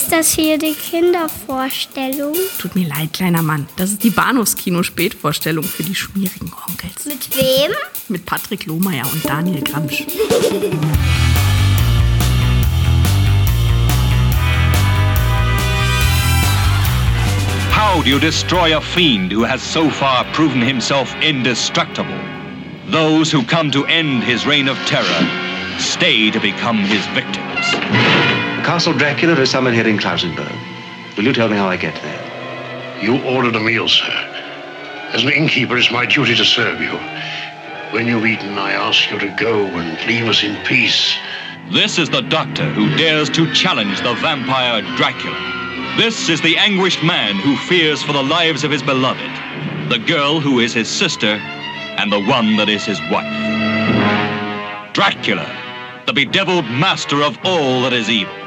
Ist das hier die Kindervorstellung? Tut mir leid, kleiner Mann. Das ist die Bahnhofskino-Spätvorstellung für die schmierigen Onkels. Mit wem? Mit Patrick Lohmeier und Daniel Gramsch. How do you destroy a fiend who has so far proven himself indestructible? Those who come to end his reign of terror stay to become his victims. Castle Dracula is somewhere here in Klausenberg. Will you tell me how I get there? You ordered a meal, sir. As an innkeeper, it's my duty to serve you. When you've eaten, I ask you to go and leave us in peace. This is the doctor who dares to challenge the vampire Dracula. This is the anguished man who fears for the lives of his beloved, the girl who is his sister, and the one that is his wife. Dracula, the bedeviled master of all that is evil.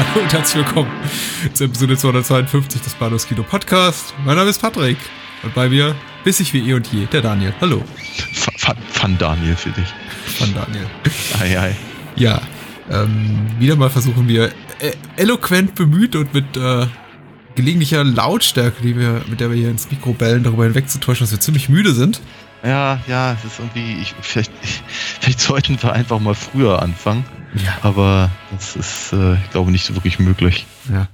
Hallo und herzlich willkommen zur Episode 252 des Bahnhofs Kino Podcast. Mein Name ist Patrick und bei mir, bissig wie eh und je, der Daniel. Hallo. Van Daniel für dich. Van Daniel. Ei, ei. Ja, ähm, wieder mal versuchen wir äh, eloquent bemüht und mit äh, gelegentlicher Lautstärke, die wir, mit der wir hier ins Mikro bellen, darüber hinwegzutäuschen, dass wir ziemlich müde sind. Ja, ja, es ist irgendwie, ich, vielleicht, vielleicht sollten wir einfach mal früher anfangen. Ja. Aber das ist, äh, ich glaube, nicht so wirklich möglich. Ja.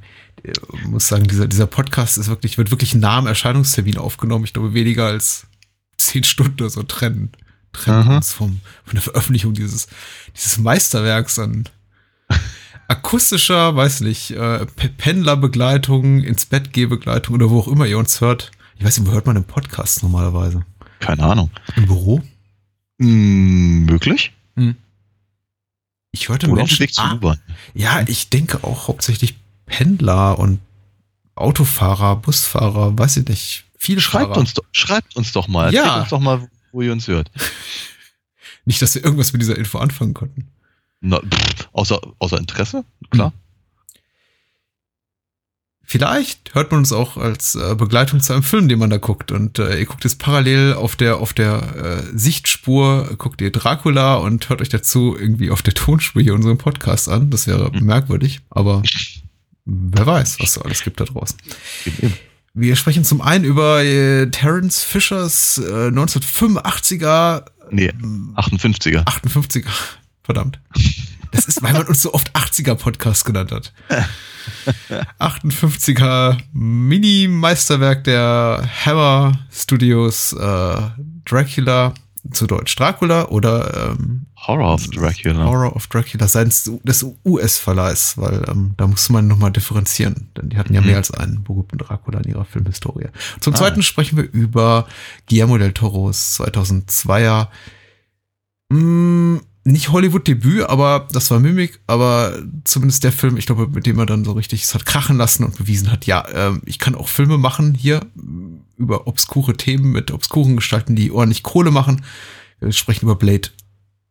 Ich muss sagen, dieser, dieser Podcast ist wirklich, wird wirklich nah am Erscheinungstermin aufgenommen. Ich glaube, weniger als zehn Stunden oder so trennen, trennen Aha. uns vom, von der Veröffentlichung dieses, dieses Meisterwerks an akustischer, weiß nicht, äh, Pe- Pendlerbegleitung, ins Bett Begleitung oder wo auch immer ihr uns hört. Ich weiß nicht, wo hört man den Podcast normalerweise? Keine Ahnung. Im Büro? Hm, möglich? Ich hörte Oder Menschen. Weg Ah, ja, ich denke auch hauptsächlich Pendler und Autofahrer, Busfahrer, weiß ich nicht. Viele Schreibt Fahrer. uns, doch, schreibt uns doch mal. Ja. Erzählt uns doch mal, wo ihr uns hört. Nicht, dass wir irgendwas mit dieser Info anfangen konnten. Na, pff, außer, außer Interesse? Klar. Vielleicht hört man uns auch als äh, Begleitung zu einem Film, den man da guckt. Und äh, ihr guckt jetzt parallel auf der auf der äh, Sichtspur, guckt ihr Dracula und hört euch dazu irgendwie auf der Tonspur hier unseren Podcast an. Das wäre merkwürdig, aber wer weiß, was so alles gibt da draußen. Wir sprechen zum einen über äh, Terence Fischers äh, 1985er, Nee, 58er. 58er, verdammt. Das ist, weil man uns so oft 80er Podcast genannt hat. 58er Mini-Meisterwerk der Hammer Studios äh, Dracula, zu Deutsch Dracula oder ähm, Horror of Dracula. Horror of Dracula seitens des US-Verleihs, weil ähm, da muss man nochmal differenzieren, denn die hatten ja Mhm. mehr als einen berühmten Dracula in ihrer Filmhistorie. Zum Ah. zweiten sprechen wir über Guillermo del Toros 2002er mh, nicht Hollywood-Debüt, aber das war Mimik, aber zumindest der Film, ich glaube, mit dem er dann so richtig es hat krachen lassen und bewiesen hat, ja, ähm, ich kann auch Filme machen hier über obskure Themen mit obskuren Gestalten, die ordentlich Kohle machen. Wir sprechen über Blade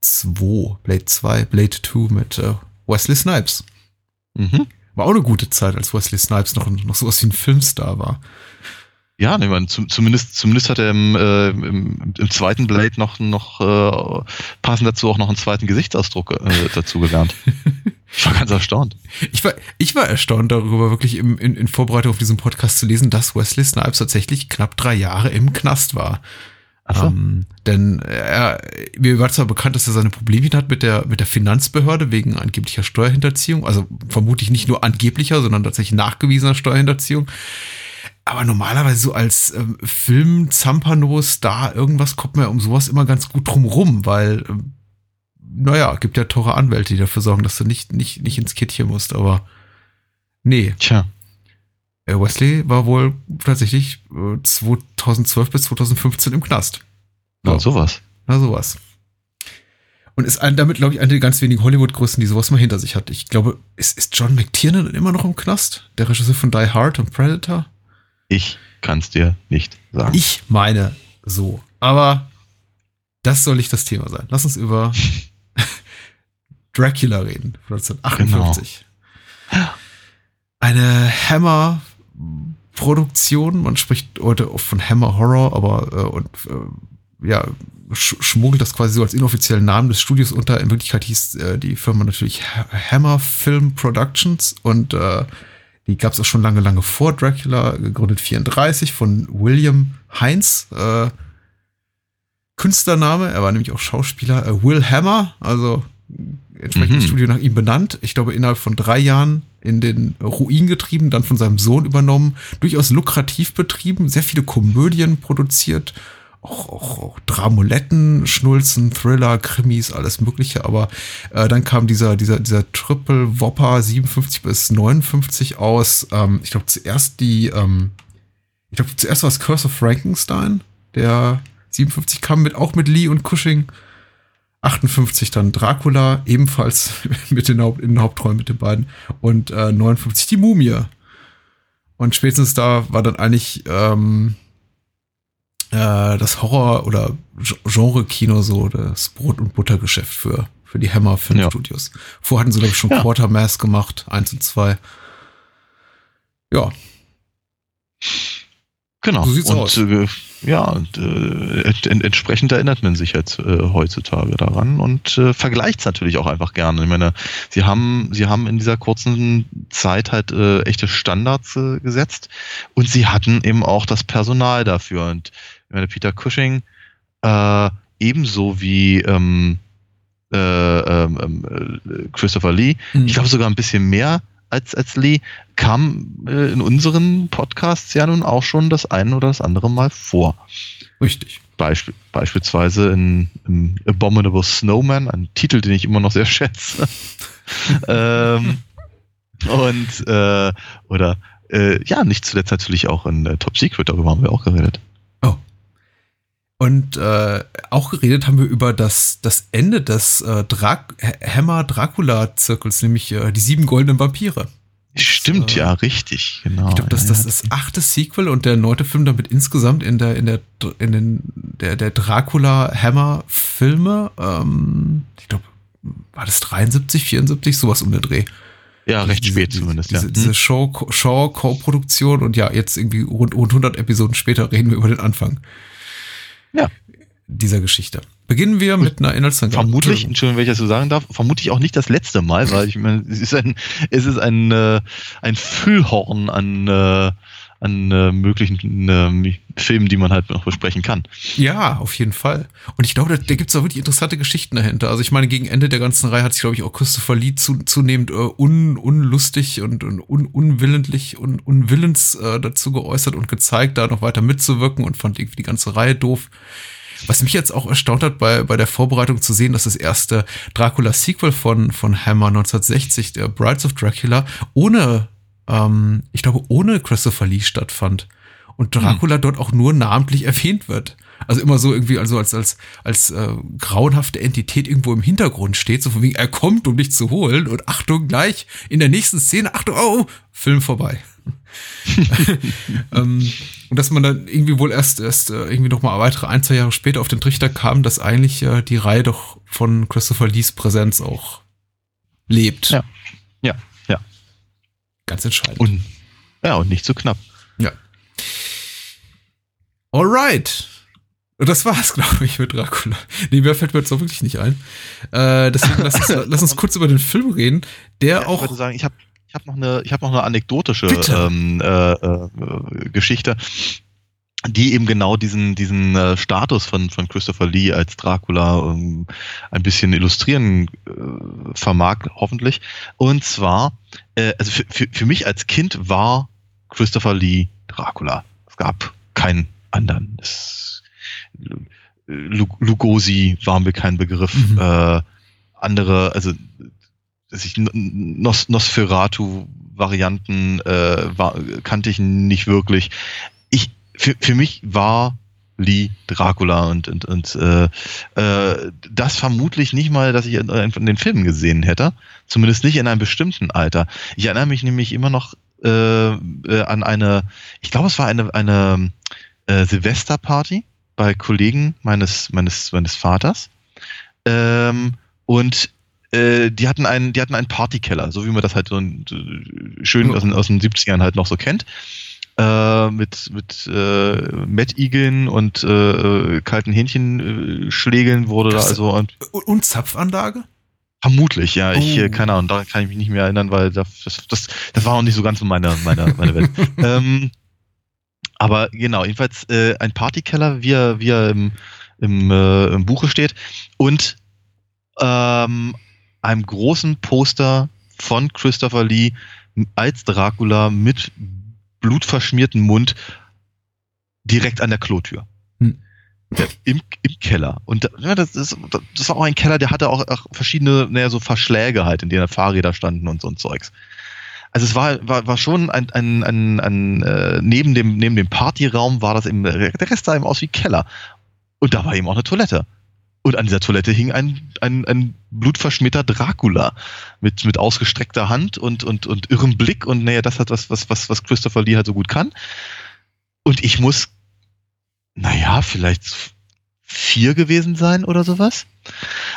2, Blade 2, Blade 2 mit äh, Wesley Snipes. Mhm. War auch eine gute Zeit, als Wesley Snipes noch, noch sowas wie ein Filmstar war. Ja, nee, man, zum, zumindest, zumindest hat er im, äh, im, im zweiten Blade noch, noch äh, passend dazu auch noch einen zweiten Gesichtsausdruck äh, dazu gelernt. Ich war ganz erstaunt. Ich war, ich war erstaunt darüber, wirklich im, in, in Vorbereitung auf diesen Podcast zu lesen, dass Wesley Snipes tatsächlich knapp drei Jahre im Knast war. So. Ähm, denn er, mir war zwar bekannt, dass er seine Probleme hat mit der, mit der Finanzbehörde wegen angeblicher Steuerhinterziehung, also vermutlich nicht nur angeblicher, sondern tatsächlich nachgewiesener Steuerhinterziehung. Aber normalerweise so als ähm, Film-Zampano-Star irgendwas kommt man ja um sowas immer ganz gut drum rum, weil, ähm, naja, gibt ja teure Anwälte, die dafür sorgen, dass du nicht, nicht, nicht ins Kittchen musst, aber nee. Tja. Äh, Wesley war wohl tatsächlich äh, 2012 bis 2015 im Knast. Na, sowas. Na, sowas. Und ist ein, damit, glaube ich, eine der ganz wenigen Hollywood-Größen, die sowas mal hinter sich hat. Ich glaube, ist, ist John McTiernan immer noch im Knast? Der Regisseur von Die Hard und Predator? Ich kann's dir nicht sagen. Ich meine so. Aber das soll nicht das Thema sein. Lass uns über Dracula reden, von 1958. Eine Hammer-Produktion. Man spricht heute oft von Hammer Horror, aber äh, und, äh, ja, sch schmuggelt das quasi so als inoffiziellen Namen des Studios unter. In Wirklichkeit hieß äh, die Firma natürlich Ha- Hammer Film Productions und äh, die gab es auch schon lange, lange vor Dracula, gegründet 34 von William Heinz. Äh, Künstlername, er war nämlich auch Schauspieler, äh, Will Hammer, also entsprechend Mhm. Studio nach ihm benannt. Ich glaube, innerhalb von drei Jahren in den Ruin getrieben, dann von seinem Sohn übernommen, durchaus lukrativ betrieben, sehr viele Komödien produziert, auch, auch, auch Dramoletten, Schnulzen, Thriller, Krimis, alles Mögliche. Aber äh, dann kam dieser, dieser, dieser Triple Whopper 57 bis 59 aus. Ähm, ich glaube, zuerst die, ähm, ich glaube, zuerst war es Curse of Frankenstein, der 57 kam mit, auch mit Lee und Cushing. 58 dann Dracula, ebenfalls mit den, Haupt, in den Hauptrollen mit den beiden. Und äh, 59 die Mumie. Und spätestens da war dann eigentlich ähm, äh, das Horror- oder Genre-Kino so das Brot- und Buttergeschäft für, für die Hammer Filmstudios. Vorher hatten sie, glaube ich, schon Ja. Quartermass gemacht, eins und zwei. Ja, Genau. So sieht's und, aus. Äh, ja, äh, ent, ent, entsprechend erinnert man sich jetzt äh, heutzutage daran und äh, vergleicht es natürlich auch einfach gerne. Ich meine, sie haben, sie haben in dieser kurzen Zeit halt äh, echte Standards äh, gesetzt und sie hatten eben auch das Personal dafür. Und meine, Peter Cushing äh, ebenso wie ähm, äh, ähm, ähm, äh, Christopher Lee, Mhm. ich glaube sogar ein bisschen mehr als, als Lee, kam äh, in unseren Podcasts ja nun auch schon das eine oder das andere Mal vor. richtig. Beispiel, beispielsweise in, in Abominable Snowman, ein Titel, den ich immer noch sehr schätze. ähm, und äh, oder äh, ja, nicht zuletzt natürlich auch in äh, Top Secret, darüber haben wir auch geredet. Und äh, auch geredet haben wir über das, das Ende des äh, Dra Hammer Dracula-Zirkels, nämlich äh, die sieben goldenen Vampire. Stimmt, äh, ja, richtig, genau. Ich glaube, das, das ist das achte Sequel und der neunte Film damit insgesamt in der, in der, in den, der, der Dracula-Hammer-Filme. Ähm, ich glaube, war das 73, 74, sowas um den Dreh. ja, recht spät diese, zumindest, Diese, ja. diese Hm. Shaw, Shaw Co-Produktion und ja, jetzt irgendwie rund, rund 100 Episoden später reden wir über den Anfang. Ja. Dieser Geschichte. Beginnen wir mit einer Inhaltsangabe. Vermutlich, Entschuldigung, wenn ich das so sagen darf, vermutlich auch nicht das letzte Mal, weil ich meine, es ist ein, es ist ein, äh, ein Füllhorn an, äh, an äh, möglichen äh, Filmen, die man halt noch besprechen kann. Ja, auf jeden Fall. Und ich glaube, da, da gibt es auch wirklich interessante Geschichten dahinter. Also ich meine, gegen Ende der ganzen Reihe hat sich, glaube ich, auch Christopher Lee zu, zunehmend äh, un, unlustig und, und un, unwillentlich und unwillens äh, dazu geäußert und gezeigt, da noch weiter mitzuwirken und fand irgendwie die ganze Reihe doof. Was mich jetzt auch erstaunt hat bei, bei der Vorbereitung zu sehen, dass das erste Dracula-Sequel von, von Hammer 1960, der Brides of Dracula, ohne, ähm, ich glaube, ohne Christopher Lee stattfand. Und Dracula dort auch nur namentlich erwähnt wird. Also immer so irgendwie, also als, als, als äh, grauenhafte Entität irgendwo im Hintergrund steht, so von wegen, er kommt, um dich zu holen und Achtung, gleich in der nächsten Szene, Achtung, oh, Film vorbei. ähm, und dass man dann irgendwie wohl erst, erst äh, irgendwie noch mal weitere ein, zwei Jahre später auf den Trichter kam, dass eigentlich äh, die Reihe doch von Christopher Lees Präsenz auch lebt. Ja, ja. Ganz entscheidend. Und, ja, und nicht zu knapp. Ja. Alright. Und das war's, glaube ich, mit Dracula. Nee, mehr fällt mir jetzt auch wirklich nicht ein. Äh, deswegen lass uns, lass uns kurz über den Film reden, der Ja, auch. Ich würde sagen, ich habe ich hab noch eine, ich habe noch eine anekdotische ähm, äh, äh, Geschichte, die eben genau diesen diesen äh, Status von von Christopher Lee als Dracula ähm, ein bisschen illustrieren äh, vermag, hoffentlich. Und zwar, äh, also für, für, für mich als Kind war Christopher Lee Dracula. Es gab keinen anderen. Es, Lu- Lugosi war mir kein Begriff. Mhm. Äh, andere, also ich Nos Nosferatu-Varianten äh, war, kannte ich nicht wirklich. Ich für, für mich war Lee Dracula und und, und äh, äh, das vermutlich nicht mal, dass ich in, in den Filmen gesehen hätte, zumindest nicht in einem bestimmten Alter. Ich erinnere mich nämlich immer noch äh, äh, an eine, ich glaube, es war eine eine äh, Silvesterparty bei Kollegen meines meines meines Vaters ähm, und äh, die hatten einen, die hatten einen Partykeller, so wie man das halt so ein, äh, schön aus, den- aus den 70ern halt noch so kennt. Äh, mit, mit äh, Mettigeln und äh, äh, kalten Hähnchenschlägeln wurde da Das- also und Und, Zapfanlage? vermutlich, ja, ich, Oh. äh, keine Ahnung, daran kann ich mich nicht mehr erinnern, weil das, das, das, das war auch nicht so ganz so meine, meine, meine Welt. ähm, aber genau, jedenfalls äh, ein Partykeller, wie er, wie er im, im, äh, im Buche steht und ähm, einem großen Poster von Christopher Lee als Dracula mit blutverschmierten Mund direkt an der Klotür. Hm. Ja, Im, Im Keller. Und ja, das, ist, das war auch ein Keller, der hatte auch, auch verschiedene, naja, so Verschläge halt, in denen Fahrräder standen und so ein Zeugs. Also es war, war, war schon ein, ein, ein, ein äh, neben dem, neben dem Partyraum war das eben, der Rest sah eben aus wie Keller. Und da war eben auch eine Toilette. Und an dieser Toilette hing ein, ein, ein blutverschmierter Dracula mit, mit ausgestreckter Hand und, und, und irrem Blick. Und naja, das hat was, was, was, was Christopher Lee halt so gut kann. Und ich muss, naja, vielleicht vier gewesen sein oder sowas.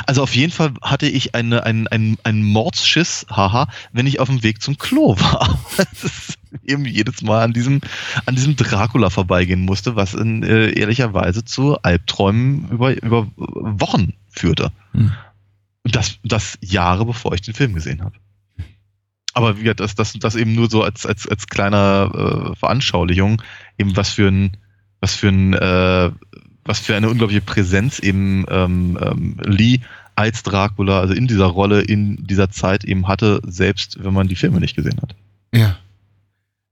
Also auf jeden Fall hatte ich eine, einen, einen, einen Mordsschiss, haha, wenn ich auf dem Weg zum Klo war. eben jedes Mal an diesem, an diesem Dracula vorbeigehen musste, was in äh, ehrlicherweise zu Albträumen über, über Wochen führte. Hm. Und das, das Jahre bevor ich den Film gesehen habe. Aber wie gesagt, das, das, das eben nur so als, als, als kleiner äh, Veranschaulichung, eben was für ein, was für ein, äh, was für eine unglaubliche Präsenz eben ähm, ähm, Lee als Dracula, also in dieser Rolle, in dieser Zeit eben hatte, selbst wenn man die Filme nicht gesehen hat. Ja.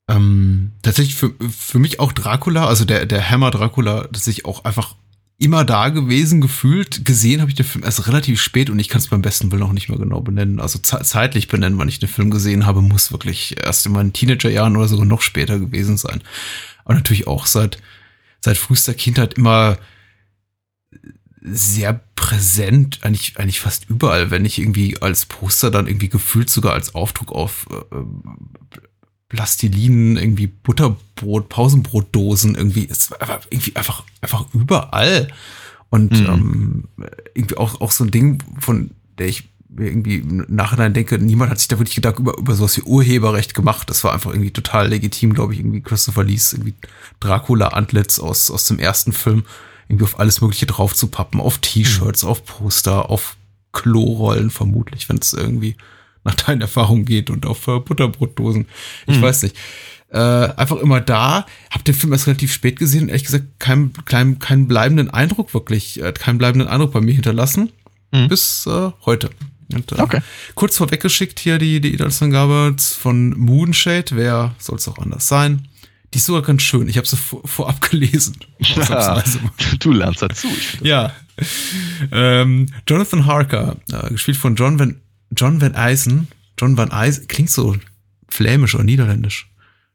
Ähm, tatsächlich für, für mich auch Dracula, also der, der Hammer Dracula, tatsächlich auch einfach immer da gewesen, gefühlt. Gesehen habe ich den Film erst relativ spät und ich kann es beim besten Willen auch nicht mehr genau benennen. Also ze zeitlich benennen, wann ich den Film gesehen habe, muss wirklich erst in meinen Teenagerjahren oder sogar noch später gewesen sein. Aber natürlich auch seit, seit frühester Kindheit immer sehr präsent, eigentlich, eigentlich fast überall, wenn ich irgendwie als Poster dann irgendwie gefühlt sogar als Aufdruck auf äh, Plastilinen, irgendwie Butterbrot, Pausenbrotdosen, irgendwie, es war einfach, irgendwie einfach, einfach überall. Und Mhm. ähm, irgendwie auch, auch so ein Ding, von der ich mir irgendwie im Nachhinein denke, niemand hat sich da wirklich Gedanken über, über sowas wie Urheberrecht gemacht. Das war einfach irgendwie total legitim, glaube ich, irgendwie Christopher Lees, irgendwie Dracula-Antlitz aus, aus dem ersten Film, irgendwie auf alles Mögliche drauf zu pappen, auf T-Shirts, auf Poster, auf Klorollen vermutlich, wenn es irgendwie nach deinen Erfahrungen geht und auf äh, Butterbrotdosen. Ich Mhm. weiß nicht. Äh, einfach immer da. Hab den Film erst relativ spät gesehen und ehrlich gesagt keinen keinen keinen bleibenden Eindruck wirklich, äh, keinen bleibenden Eindruck bei mir hinterlassen. Mhm. Bis äh, heute. Und, äh, Okay. Kurz vorweggeschickt hier die, die Inhaltsangabe von Moonshade. Wer soll es auch anders sein? Die ist sogar ganz schön. Ich habe sie vor, vorab gelesen. Mal. du lernst dazu. Ja. Ähm, Jonathan Harker, äh, gespielt von John Van, John Van Eisen. John Van Eisen, klingt so flämisch oder niederländisch.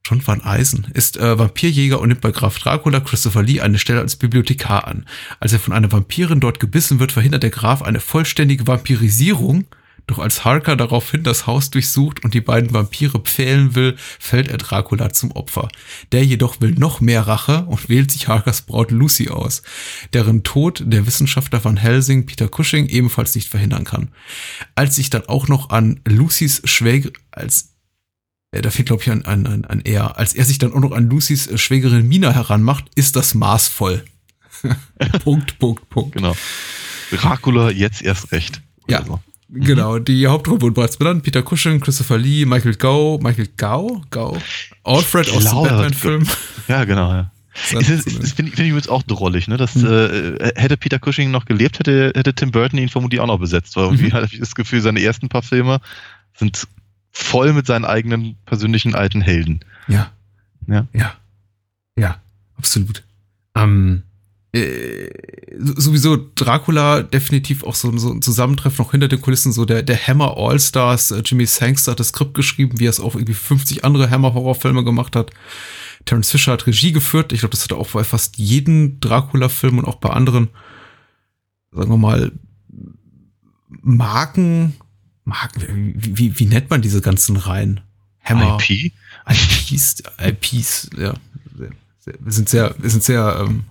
John Van Eisen ist äh, Vampirjäger und nimmt bei Graf Dracula Christopher Lee eine Stelle als Bibliothekar an. Als er von einer Vampirin dort gebissen wird, verhindert der Graf eine vollständige Vampirisierung. Doch als Harker daraufhin das Haus durchsucht und die beiden Vampire pfählen will, fällt er Dracula zum Opfer. Der jedoch will noch mehr Rache und wählt sich Harkers Braut Lucy aus, deren Tod der Wissenschaftler Van Helsing Peter Cushing ebenfalls nicht verhindern kann. Als sich dann auch noch an Lucys Schwäger, als äh, da fehlt, glaube ich, ein, ein, ein, ein R. Als er sich dann auch noch an Lucys äh, Schwägerin Mina heranmacht, ist das maßvoll. Punkt, Punkt, Punkt. Genau. Dracula jetzt erst recht. Ja. Oder so. Genau, die Hauptrolle wurden bereits benannt. Peter Cushing, Christopher Lee, Michael Gow, Michael Gow, Gow, Alfred aus dem Batman-Film. Ja, genau. Ja. Das ist, finde ich, find ich übrigens auch drollig, ne? Dass, äh, hätte Peter Cushing noch gelebt, hätte, hätte Tim Burton ihn vermutlich auch noch besetzt, weil irgendwie Mhm. hatte ich das Gefühl, seine ersten paar Filme sind voll mit seinen eigenen persönlichen alten Helden. Ja. Ja. Ja. Ja, absolut. Ähm, äh, sowieso Dracula definitiv auch so, so ein Zusammentreffen noch hinter den Kulissen, so der, der Hammer All-Stars. Äh, Jimmy Sangster hat das Skript geschrieben, wie er es auch irgendwie 50 andere Hammer-Horrorfilme gemacht hat. Terence Fisher hat Regie geführt. Ich glaube, das hat er auch bei fast jedem Dracula-Film und auch bei anderen, sagen wir mal, Marken, Marken, wie, wie, wie nennt man diese ganzen Reihen? Hammer. IP? IPs, IPs, ja. Wir sind sehr, wir sind sehr ähm,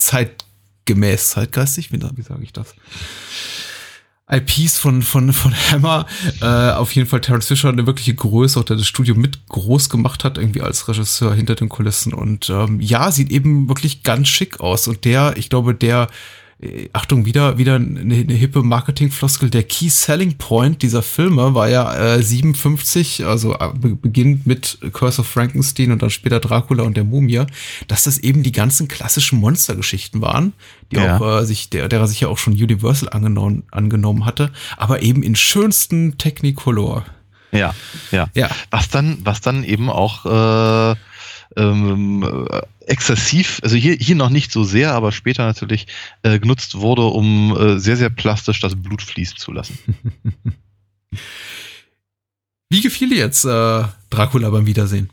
zeitgemäß, zeitgeistig, wie, wie sage ich das? IPs von, von, von Hammer. Äh, auf jeden Fall Terence Fisher eine wirkliche Größe, auch der das Studio mit groß gemacht hat, irgendwie als Regisseur hinter den Kulissen. Und ähm, ja, sieht eben wirklich ganz schick aus. Und der, ich glaube, der Achtung, wieder, wieder eine, eine hippe Marketingfloskel. Der Key Selling Point dieser Filme war ja äh, 57, also äh, beginnt mit Curse of Frankenstein und dann später Dracula und der Mumie, dass das eben die ganzen klassischen Monstergeschichten waren, die Ja. auch äh, sich, der, derer sich ja auch schon Universal angenommen, angenommen hatte, aber eben in schönsten Technicolor. Ja, ja. Ja. Was dann, was dann eben auch äh, ähm, äh, exzessiv, also hier, hier noch nicht so sehr, aber später natürlich äh, genutzt wurde, um äh, sehr, sehr plastisch das Blut fließen zu lassen. Wie gefiel dir jetzt äh, Dracula beim Wiedersehen?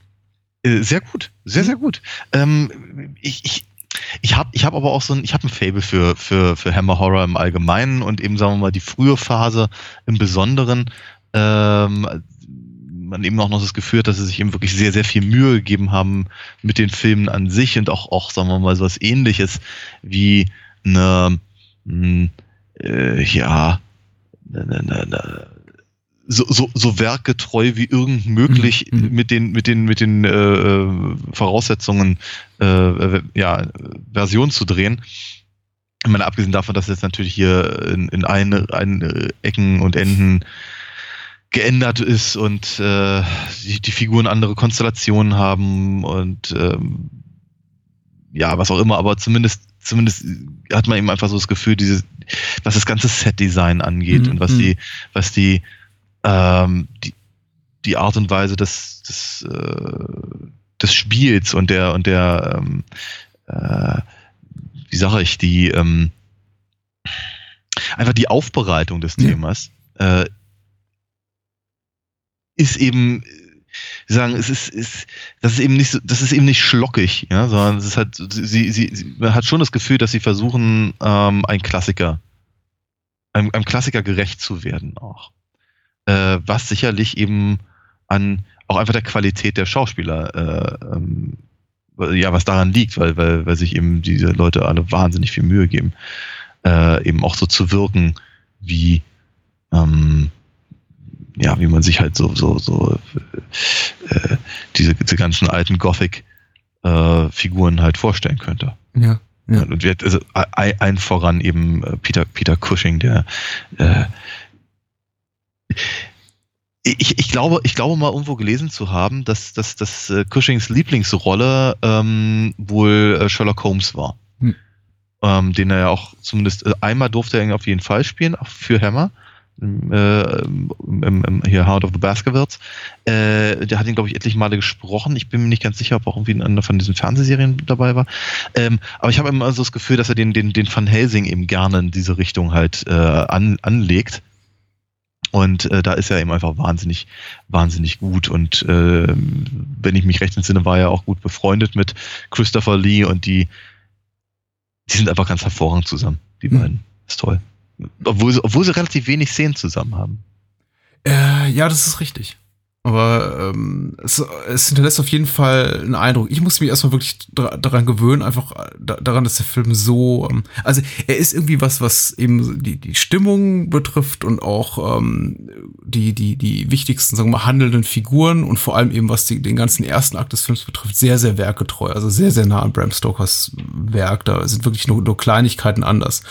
Äh, sehr gut, sehr, sehr gut. Ähm, ich, ich, ich habe ich hab aber auch so ein, ich habe ein Fable für, für, für Hammer Horror im Allgemeinen und eben, sagen wir mal, die frühe Phase im Besonderen. Ähm, man eben auch noch das Gefühl hat, dass sie sich eben wirklich sehr, sehr viel Mühe gegeben haben mit den Filmen an sich und auch, auch sagen wir mal, so was ähnliches wie eine, mh, äh, ja, eine, eine, eine, so, so, so werkgetreu wie irgend möglich Mhm, mhm. mit den, mit den, mit den äh, Voraussetzungen äh, ja, Version zu drehen. Ich meine, abgesehen davon, dass jetzt natürlich hier in, in allen, allen Ecken und Enden geändert ist und äh, die, die Figuren andere Konstellationen haben und ähm, ja, was auch immer, aber zumindest, zumindest hat man eben einfach so das Gefühl, dieses, was das ganze Set-Design angeht Mhm, und was mhm. die, was die, ähm, die, die Art und Weise des, des, äh, des Spiels und der, und der, ähm, äh, wie sage ich, die, ähm, einfach die Aufbereitung des Ja. Themas, äh, ist eben, wie sagen, es ist, ist, das ist eben nicht so, das ist eben nicht schlockig, ja, sondern es ist halt, sie, sie, sie man hat schon das Gefühl, dass sie versuchen, ähm, ein Klassiker, einem, einem Klassiker gerecht zu werden auch. Äh, was sicherlich eben an auch einfach der Qualität der Schauspieler, äh, ähm, ja, was daran liegt, weil, weil, weil sich eben diese Leute alle wahnsinnig viel Mühe geben, äh, eben auch so zu wirken, wie, ähm, ja, wie man sich halt so, so, so äh, diese, diese ganzen alten Gothic-Figuren halt vorstellen könnte. Ja. Ja. Und wir, also ein, voran eben äh, Peter, Peter Cushing, der äh, ich, ich, glaube, ich glaube mal irgendwo gelesen zu haben, dass, dass, dass äh, Cushings Lieblingsrolle ähm, wohl äh, Sherlock Holmes war. Hm. Ähm, den er ja auch zumindest äh, einmal durfte er ihn auf jeden Fall spielen, auch für Hammer. Äh, im, im, hier Hound of the Baskervilles. Äh, der hat ihn, glaube ich, etliche Male gesprochen. Ich bin mir nicht ganz sicher, ob auch irgendwie in einer von diesen Fernsehserien dabei war. Ähm, aber ich habe immer so das Gefühl, dass er den, den, den Van Helsing eben gerne in diese Richtung halt äh, an, anlegt. Und äh, da ist er eben einfach wahnsinnig, wahnsinnig gut. Und äh, wenn ich mich recht entsinne, war er auch gut befreundet mit Christopher Lee und die, die sind einfach ganz hervorragend zusammen, die Mhm. beiden. Ist toll. Obwohl sie, obwohl sie relativ wenig Szenen zusammen haben. Äh, ja, das ist richtig. Aber ähm, es, es hinterlässt auf jeden Fall einen Eindruck. Ich muss mich erstmal wirklich dra daran gewöhnen, einfach da, daran, dass der Film so, ähm, also er ist irgendwie was, was eben die, die Stimmung betrifft und auch ähm, die, die, die wichtigsten, sagen wir mal, handelnden Figuren und vor allem eben, was die, den ganzen ersten Akt des Films betrifft, sehr, sehr werkgetreu. Also sehr, sehr nah an Bram Stokers Werk. Da sind wirklich nur, nur Kleinigkeiten anders.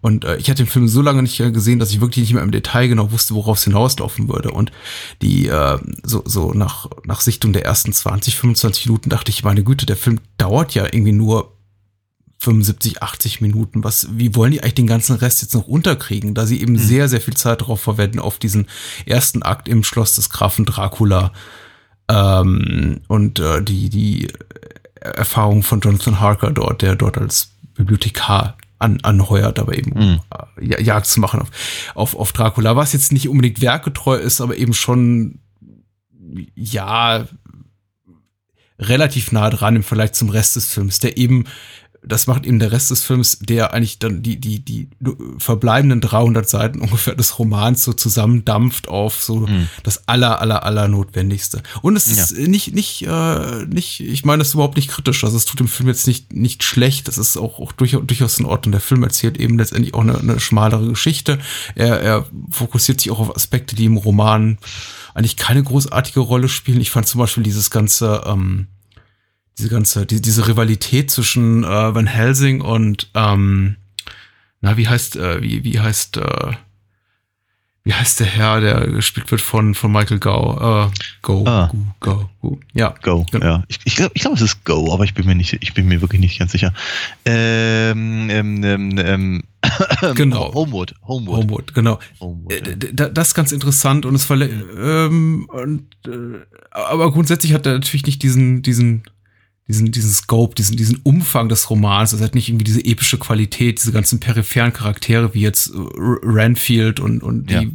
Und äh, ich hatte den Film so lange nicht äh, gesehen, dass ich wirklich nicht mehr im Detail genau wusste, worauf es hinauslaufen würde. Und die, äh, so, so nach, nach Sichtung der ersten 20, 25 Minuten dachte ich, meine Güte, der Film dauert ja irgendwie nur 75, 80 Minuten. Was, wie wollen die eigentlich den ganzen Rest jetzt noch unterkriegen, da sie eben sehr, sehr viel Zeit darauf verwenden, auf diesen ersten Akt im Schloss des Grafen Dracula ähm, und äh, die, die Erfahrung von Jonathan Harker dort, der dort als Bibliothekar an, anheuert, aber eben um Mhm. äh, Jagd zu machen auf, auf, auf Dracula, was jetzt nicht unbedingt werkgetreu ist, aber eben schon ja relativ nah dran im Vergleich zum Rest des Films, der eben das macht eben der Rest des Films, der eigentlich dann die, die, die verbleibenden 300 Seiten ungefähr des Romans so zusammendampft auf so Mhm. das aller, aller, aller Notwendigste. Und es ist nicht, nicht, äh, nicht, ich meine das ist überhaupt nicht kritisch. Also es tut dem Film jetzt nicht, nicht schlecht. Das ist auch, auch durchaus, durchaus in Ordnung. Der Film erzählt eben letztendlich auch eine, eine schmalere Geschichte. Er, er fokussiert sich auch auf Aspekte, die im Roman eigentlich keine großartige Rolle spielen. Ich fand zum Beispiel dieses ganze, ähm, diese ganze, die, diese Rivalität zwischen äh, Van Helsing und ähm, na, wie heißt, äh, wie, wie heißt, äh, wie heißt der Herr, der gespielt wird von, von Michael Gau? Äh, Go, Ah. Go, Go, Go. Ja. Go, Genau. ja. Ich, ich glaube, ich glaub, es ist Go, aber ich bin mir nicht, ich bin mir wirklich nicht ganz sicher. Ähm, ähm, ähm, ähm, Genau. Homewood, Homewood. Homewood, genau. Homewood, Äh, d- Das ist ganz interessant und es verle ähm, und, äh, aber grundsätzlich hat er natürlich nicht diesen, diesen, diesen, diesen Scope, diesen, diesen Umfang des Romans. Es hat nicht irgendwie diese epische Qualität, diese ganzen peripheren Charaktere wie jetzt äh, R- Ranfield und, und Ja. die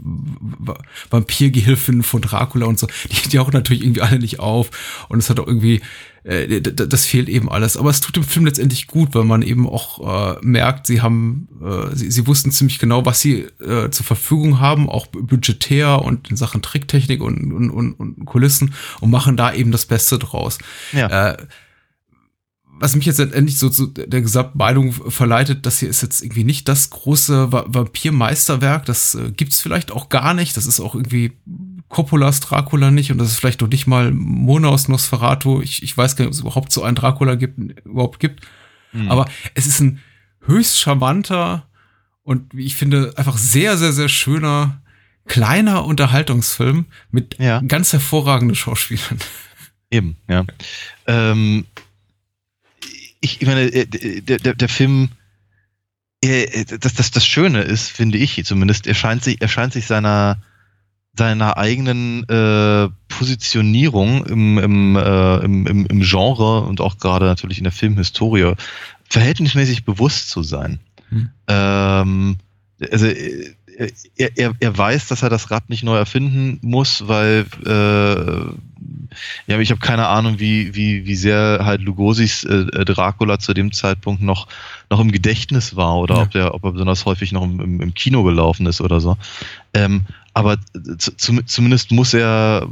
V- Vampirgehilfin von Dracula und so. Die, die auch natürlich irgendwie alle nicht auf. Und es hat auch irgendwie, äh, das fehlt eben alles. Aber es tut dem Film letztendlich gut, weil man eben auch äh, merkt, sie haben, äh, sie, sie wussten ziemlich genau, was sie äh, zur Verfügung haben, auch bu- budgetär und in Sachen Tricktechnik und, und, und, und Kulissen und machen da eben das Beste draus. Ja. Äh, was mich jetzt letztendlich so zu der gesamten Meinung verleitet, das hier ist jetzt irgendwie nicht das große Va Vampirmeisterwerk, das äh, gibt's vielleicht auch gar nicht, das ist auch irgendwie Coppolas Dracula nicht und das ist vielleicht noch nicht mal Mona aus Nosferatu, ich, ich weiß gar nicht, ob es überhaupt so einen Dracula gibt, überhaupt gibt, Hm. aber es ist ein höchst charmanter und wie ich finde, einfach sehr, sehr, sehr schöner, kleiner Unterhaltungsfilm mit Ja. ganz hervorragenden Schauspielern. Eben, ja. Ähm, ich, ich meine, äh, der, der, der Film, äh, das, das, das Schöne ist, finde ich zumindest, er scheint sich, er scheint sich seiner, seiner eigenen äh, Positionierung im, im, äh, im, im, im Genre und auch gerade natürlich in der Filmhistorie verhältnismäßig bewusst zu sein. Hm. Ähm, also äh, er, er, er weiß, dass er das Rad nicht neu erfinden muss, weil äh, ja, ich habe keine Ahnung, wie, wie, wie sehr halt Lugosis äh, Dracula zu dem Zeitpunkt noch, noch im Gedächtnis war oder Ja. ob, der, ob er besonders häufig noch im, im, im Kino gelaufen ist oder so. Ähm, aber zu, zum- zumindest muss er,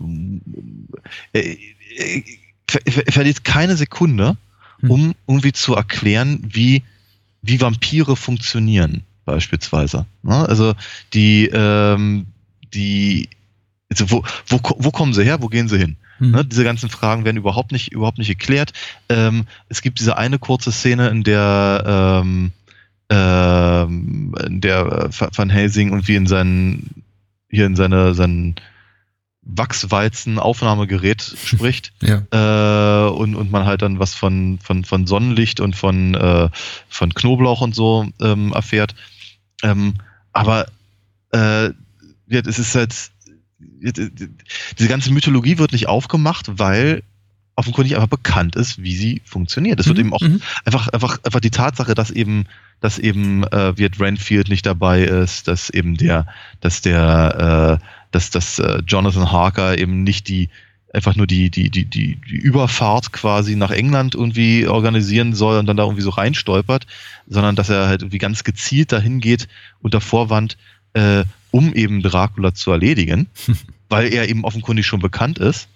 äh, äh, ver, ver, verliert keine Sekunde, Hm. um irgendwie zu erklären, wie, wie Vampire funktionieren, beispielsweise. Ne? Also die, ähm, die, also wo, wo, wo kommen sie her, wo gehen sie hin? Hm. Ne, diese ganzen Fragen werden überhaupt nicht, überhaupt nicht geklärt. Ähm, es gibt diese eine kurze Szene, in der, ähm, ähm, in der äh, Van Helsing irgendwie in seinen, hier in seine, sein Wachswalzen-Aufnahmegerät spricht Ja. äh, und, und man halt dann was von, von, von Sonnenlicht und von, äh, von Knoblauch und so ähm, erfährt. Ähm, aber äh, es ist halt, diese ganze Mythologie wird nicht aufgemacht, weil offenkundig einfach bekannt ist, wie sie funktioniert. Es wird eben auch Mhm. einfach, einfach, einfach die Tatsache, dass eben, dass eben äh, Viet Renfield nicht dabei ist, dass eben der, dass der, äh, dass, dass äh, Jonathan Harker eben nicht die einfach nur die, die, die, die, die Überfahrt quasi nach England irgendwie organisieren soll und dann da irgendwie so reinstolpert, sondern dass er halt irgendwie ganz gezielt dahin geht unter Vorwand, äh, um eben Dracula zu erledigen, weil er eben offenkundig schon bekannt ist.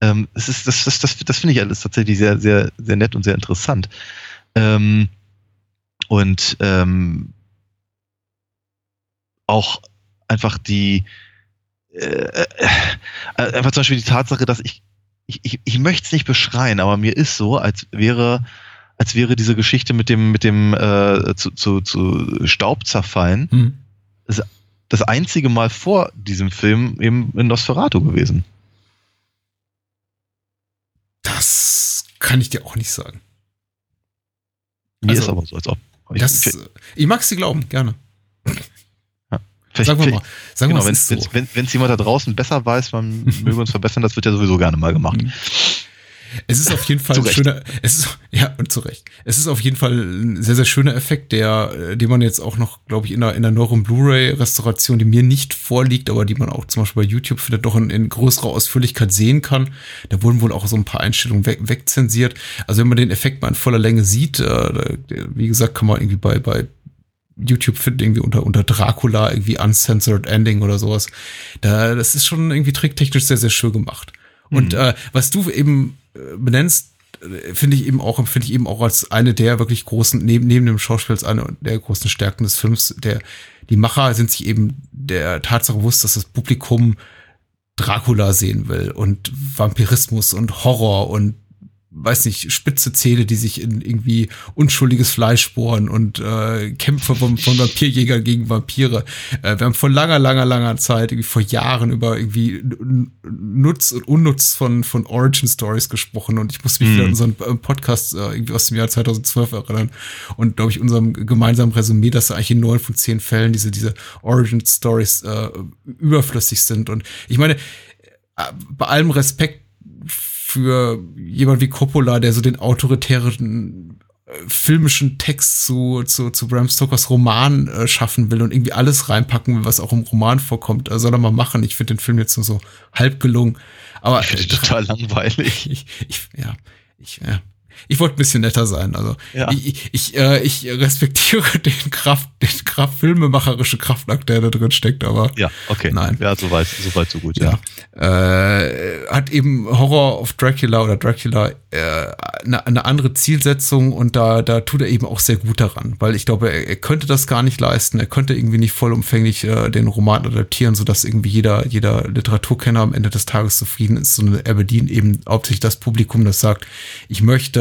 Ähm, es ist das, das, das, das finde ich alles tatsächlich sehr, sehr, sehr nett und sehr interessant. Ähm, und ähm, auch einfach die äh, äh, einfach zum Beispiel die Tatsache, dass ich ich, ich, ich möchte es nicht beschreien, aber mir ist so, als wäre als wäre diese Geschichte mit dem mit dem äh, zu, zu, zu Staub zerfallen Hm. Das einzige Mal vor diesem Film eben in Nosferatu gewesen. Das kann ich dir auch nicht sagen. Mir Also, ist aber so, als ob. Ich, Das, ich, ich mag es dir glauben, gerne. vielleicht, Sagen wir mal. wir genau, mal, wenn es so. jemand da draußen besser weiß, man möge uns verbessern, das wird ja sowieso gerne mal gemacht. Mhm. Es ist auf jeden Fall ein schöner, es ist, ja, und zu Recht. Es ist auf jeden Fall ein sehr, sehr schöner Effekt, der, äh, den man jetzt auch noch, glaube ich, in einer, in einer neueren Blu-ray-Restauration, die mir nicht vorliegt, aber die man auch zum Beispiel bei YouTube findet, doch in, in größerer Ausführlichkeit sehen kann. Da wurden wohl auch so ein paar Einstellungen weg, wegzensiert. Also wenn man den Effekt mal in voller Länge sieht, äh, wie gesagt, kann man irgendwie bei, bei YouTube finden, irgendwie unter, unter Dracula, irgendwie Uncensored Ending oder sowas. Da, das ist schon irgendwie tricktechnisch sehr, sehr schön gemacht. Und äh, was du eben benennst, äh, finde ich eben auch, empfinde ich eben auch als eine der wirklich großen, neben, neben dem Schauspiel als eine der großen Stärken des Films. Der, die Macher sind sich eben der Tatsache bewusst, dass das Publikum Dracula sehen will und Vampirismus und Horror und weiß nicht, spitze Zähne, die sich in irgendwie unschuldiges Fleisch bohren und äh, Kämpfe von, von Vampirjägern gegen Vampire. Äh, wir haben vor langer, langer, langer Zeit, irgendwie vor Jahren über irgendwie Nutz und Unnutz von, von Origin Stories gesprochen und ich muss mich wieder an unseren äh, Podcast äh, irgendwie aus dem Jahr 2012 erinnern und glaube ich unserem gemeinsamen Resümee, dass eigentlich in neun von zehn Fällen diese, diese Origin Stories äh, überflüssig sind und ich meine, äh, bei allem Respekt für jemand wie Coppola, der so den autoritären äh, filmischen Text zu, zu, zu Bram Stokers Roman äh, schaffen will und irgendwie alles reinpacken will, was auch im Roman vorkommt, äh, soll er mal machen. Ich finde den Film jetzt nur so halb gelungen. Aber Ich äh, finde total langweilig. ich, ich, ja, ich, ja. Ich wollte ein bisschen netter sein. Also Ja. ich, ich, äh, ich respektiere den Kraft, den Kraft, filmemacherischen Kraftakt, der da drin steckt, aber Ja, okay. Nein. Ja, soweit, soweit, so gut. ja. Äh, hat eben Horror of Dracula oder Dracula äh, eine, eine andere Zielsetzung und da, da tut er eben auch sehr gut daran, weil ich glaube, er, er könnte das gar nicht leisten, er könnte irgendwie nicht vollumfänglich äh, den Roman adaptieren, sodass irgendwie jeder, jeder Literaturkenner am Ende des Tages zufrieden ist, sondern er bedient eben hauptsächlich das Publikum, das sagt, ich möchte,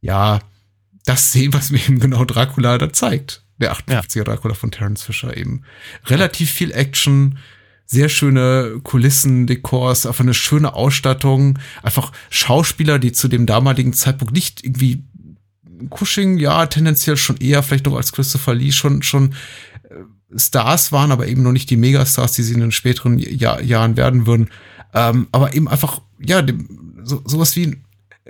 ja, das sehen, was mir eben genau Dracula da zeigt. Der 58er Dracula von Terence Fisher eben. Relativ viel Action, sehr schöne Kulissen, Dekors, einfach eine schöne Ausstattung, einfach Schauspieler, die zu dem damaligen Zeitpunkt nicht irgendwie Cushing, ja, tendenziell schon eher, vielleicht noch als Christopher Lee schon, schon äh, Stars waren, aber eben noch nicht die Megastars, die sie in den späteren Jahr, Jahren werden würden. Ähm, aber eben einfach, ja, dem, so, sowas wie ein,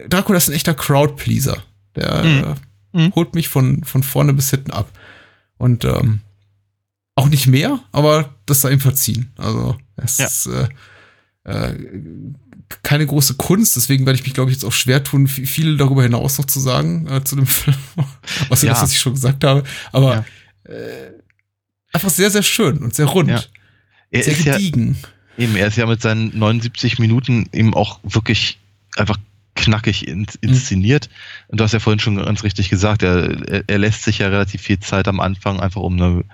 Dracula ist ein echter Crowdpleaser. Der äh, Mhm. holt mich von, von vorne bis hinten ab. Und ähm, auch nicht mehr, aber das sei ihm verziehen. Also es Ja. ist äh, äh, keine große Kunst, deswegen werde ich mich, glaube ich, jetzt auch schwer tun, viel, darüber hinaus noch zu sagen äh, zu dem Film, was Ja. das, was ich schon gesagt habe. Aber Ja. äh, einfach sehr, sehr schön und sehr rund, Ja. Er sehr ist ja, gediegen. eben, er ist ja mit seinen 79 Minuten eben auch wirklich einfach knackig in, inszeniert. Und du hast ja vorhin schon ganz richtig gesagt, er, er, lässt sich ja relativ viel Zeit am Anfang, einfach um eine,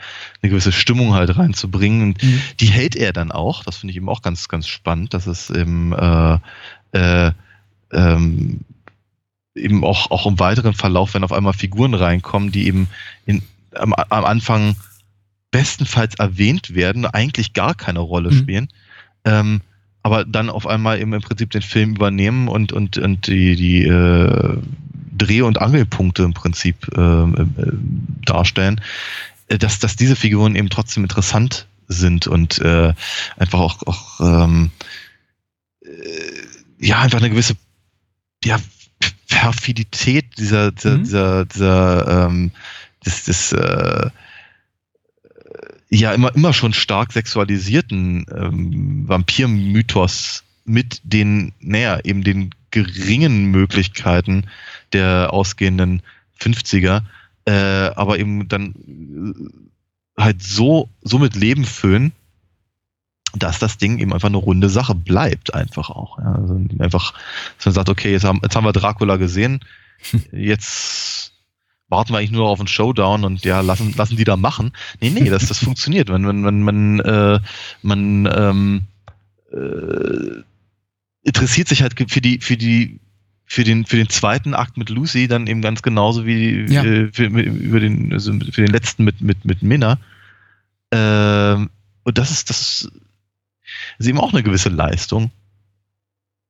eine gewisse Stimmung halt reinzubringen. Und Mhm. die hält er dann auch. Das finde ich eben auch ganz, ganz spannend, dass es eben, äh, äh, ähm, eben auch, auch im weiteren Verlauf, wenn auf einmal Figuren reinkommen, die eben in, am, am Anfang bestenfalls erwähnt werden, eigentlich gar keine Rolle Mhm. spielen, ähm, aber dann auf einmal eben im Prinzip den Film übernehmen und, und, und die, die äh, Dreh- und Angelpunkte im Prinzip äh, äh, darstellen, äh, dass, dass diese Figuren eben trotzdem interessant sind und äh, einfach auch, auch ähm, äh, ja, einfach eine gewisse ja, Perfidität dieser, dieser, Mhm. dieser, dieser ähm, des, des äh, ja immer, immer schon stark sexualisierten ähm, Vampir-Mythos mit den, naja, eben den geringen Möglichkeiten der ausgehenden 50er, äh, aber eben dann äh, halt so, so mit Leben füllen, dass das Ding eben einfach eine runde Sache bleibt, einfach auch. Ja. Also einfach, dass man sagt, okay, jetzt haben, jetzt haben wir Dracula gesehen, jetzt warten wir eigentlich nur auf einen Showdown und ja, lassen, lassen die da machen. Nee, nee, das, das funktioniert. Wenn, wenn, wenn man, äh, man ähm, äh, interessiert sich halt für die, für die, für den, für den zweiten Akt mit Lucy dann eben ganz genauso wie Ja. äh, für, über den, also für den letzten mit, mit, mit Minna. Ähm, und das ist, das ist, ist eben auch eine gewisse Leistung.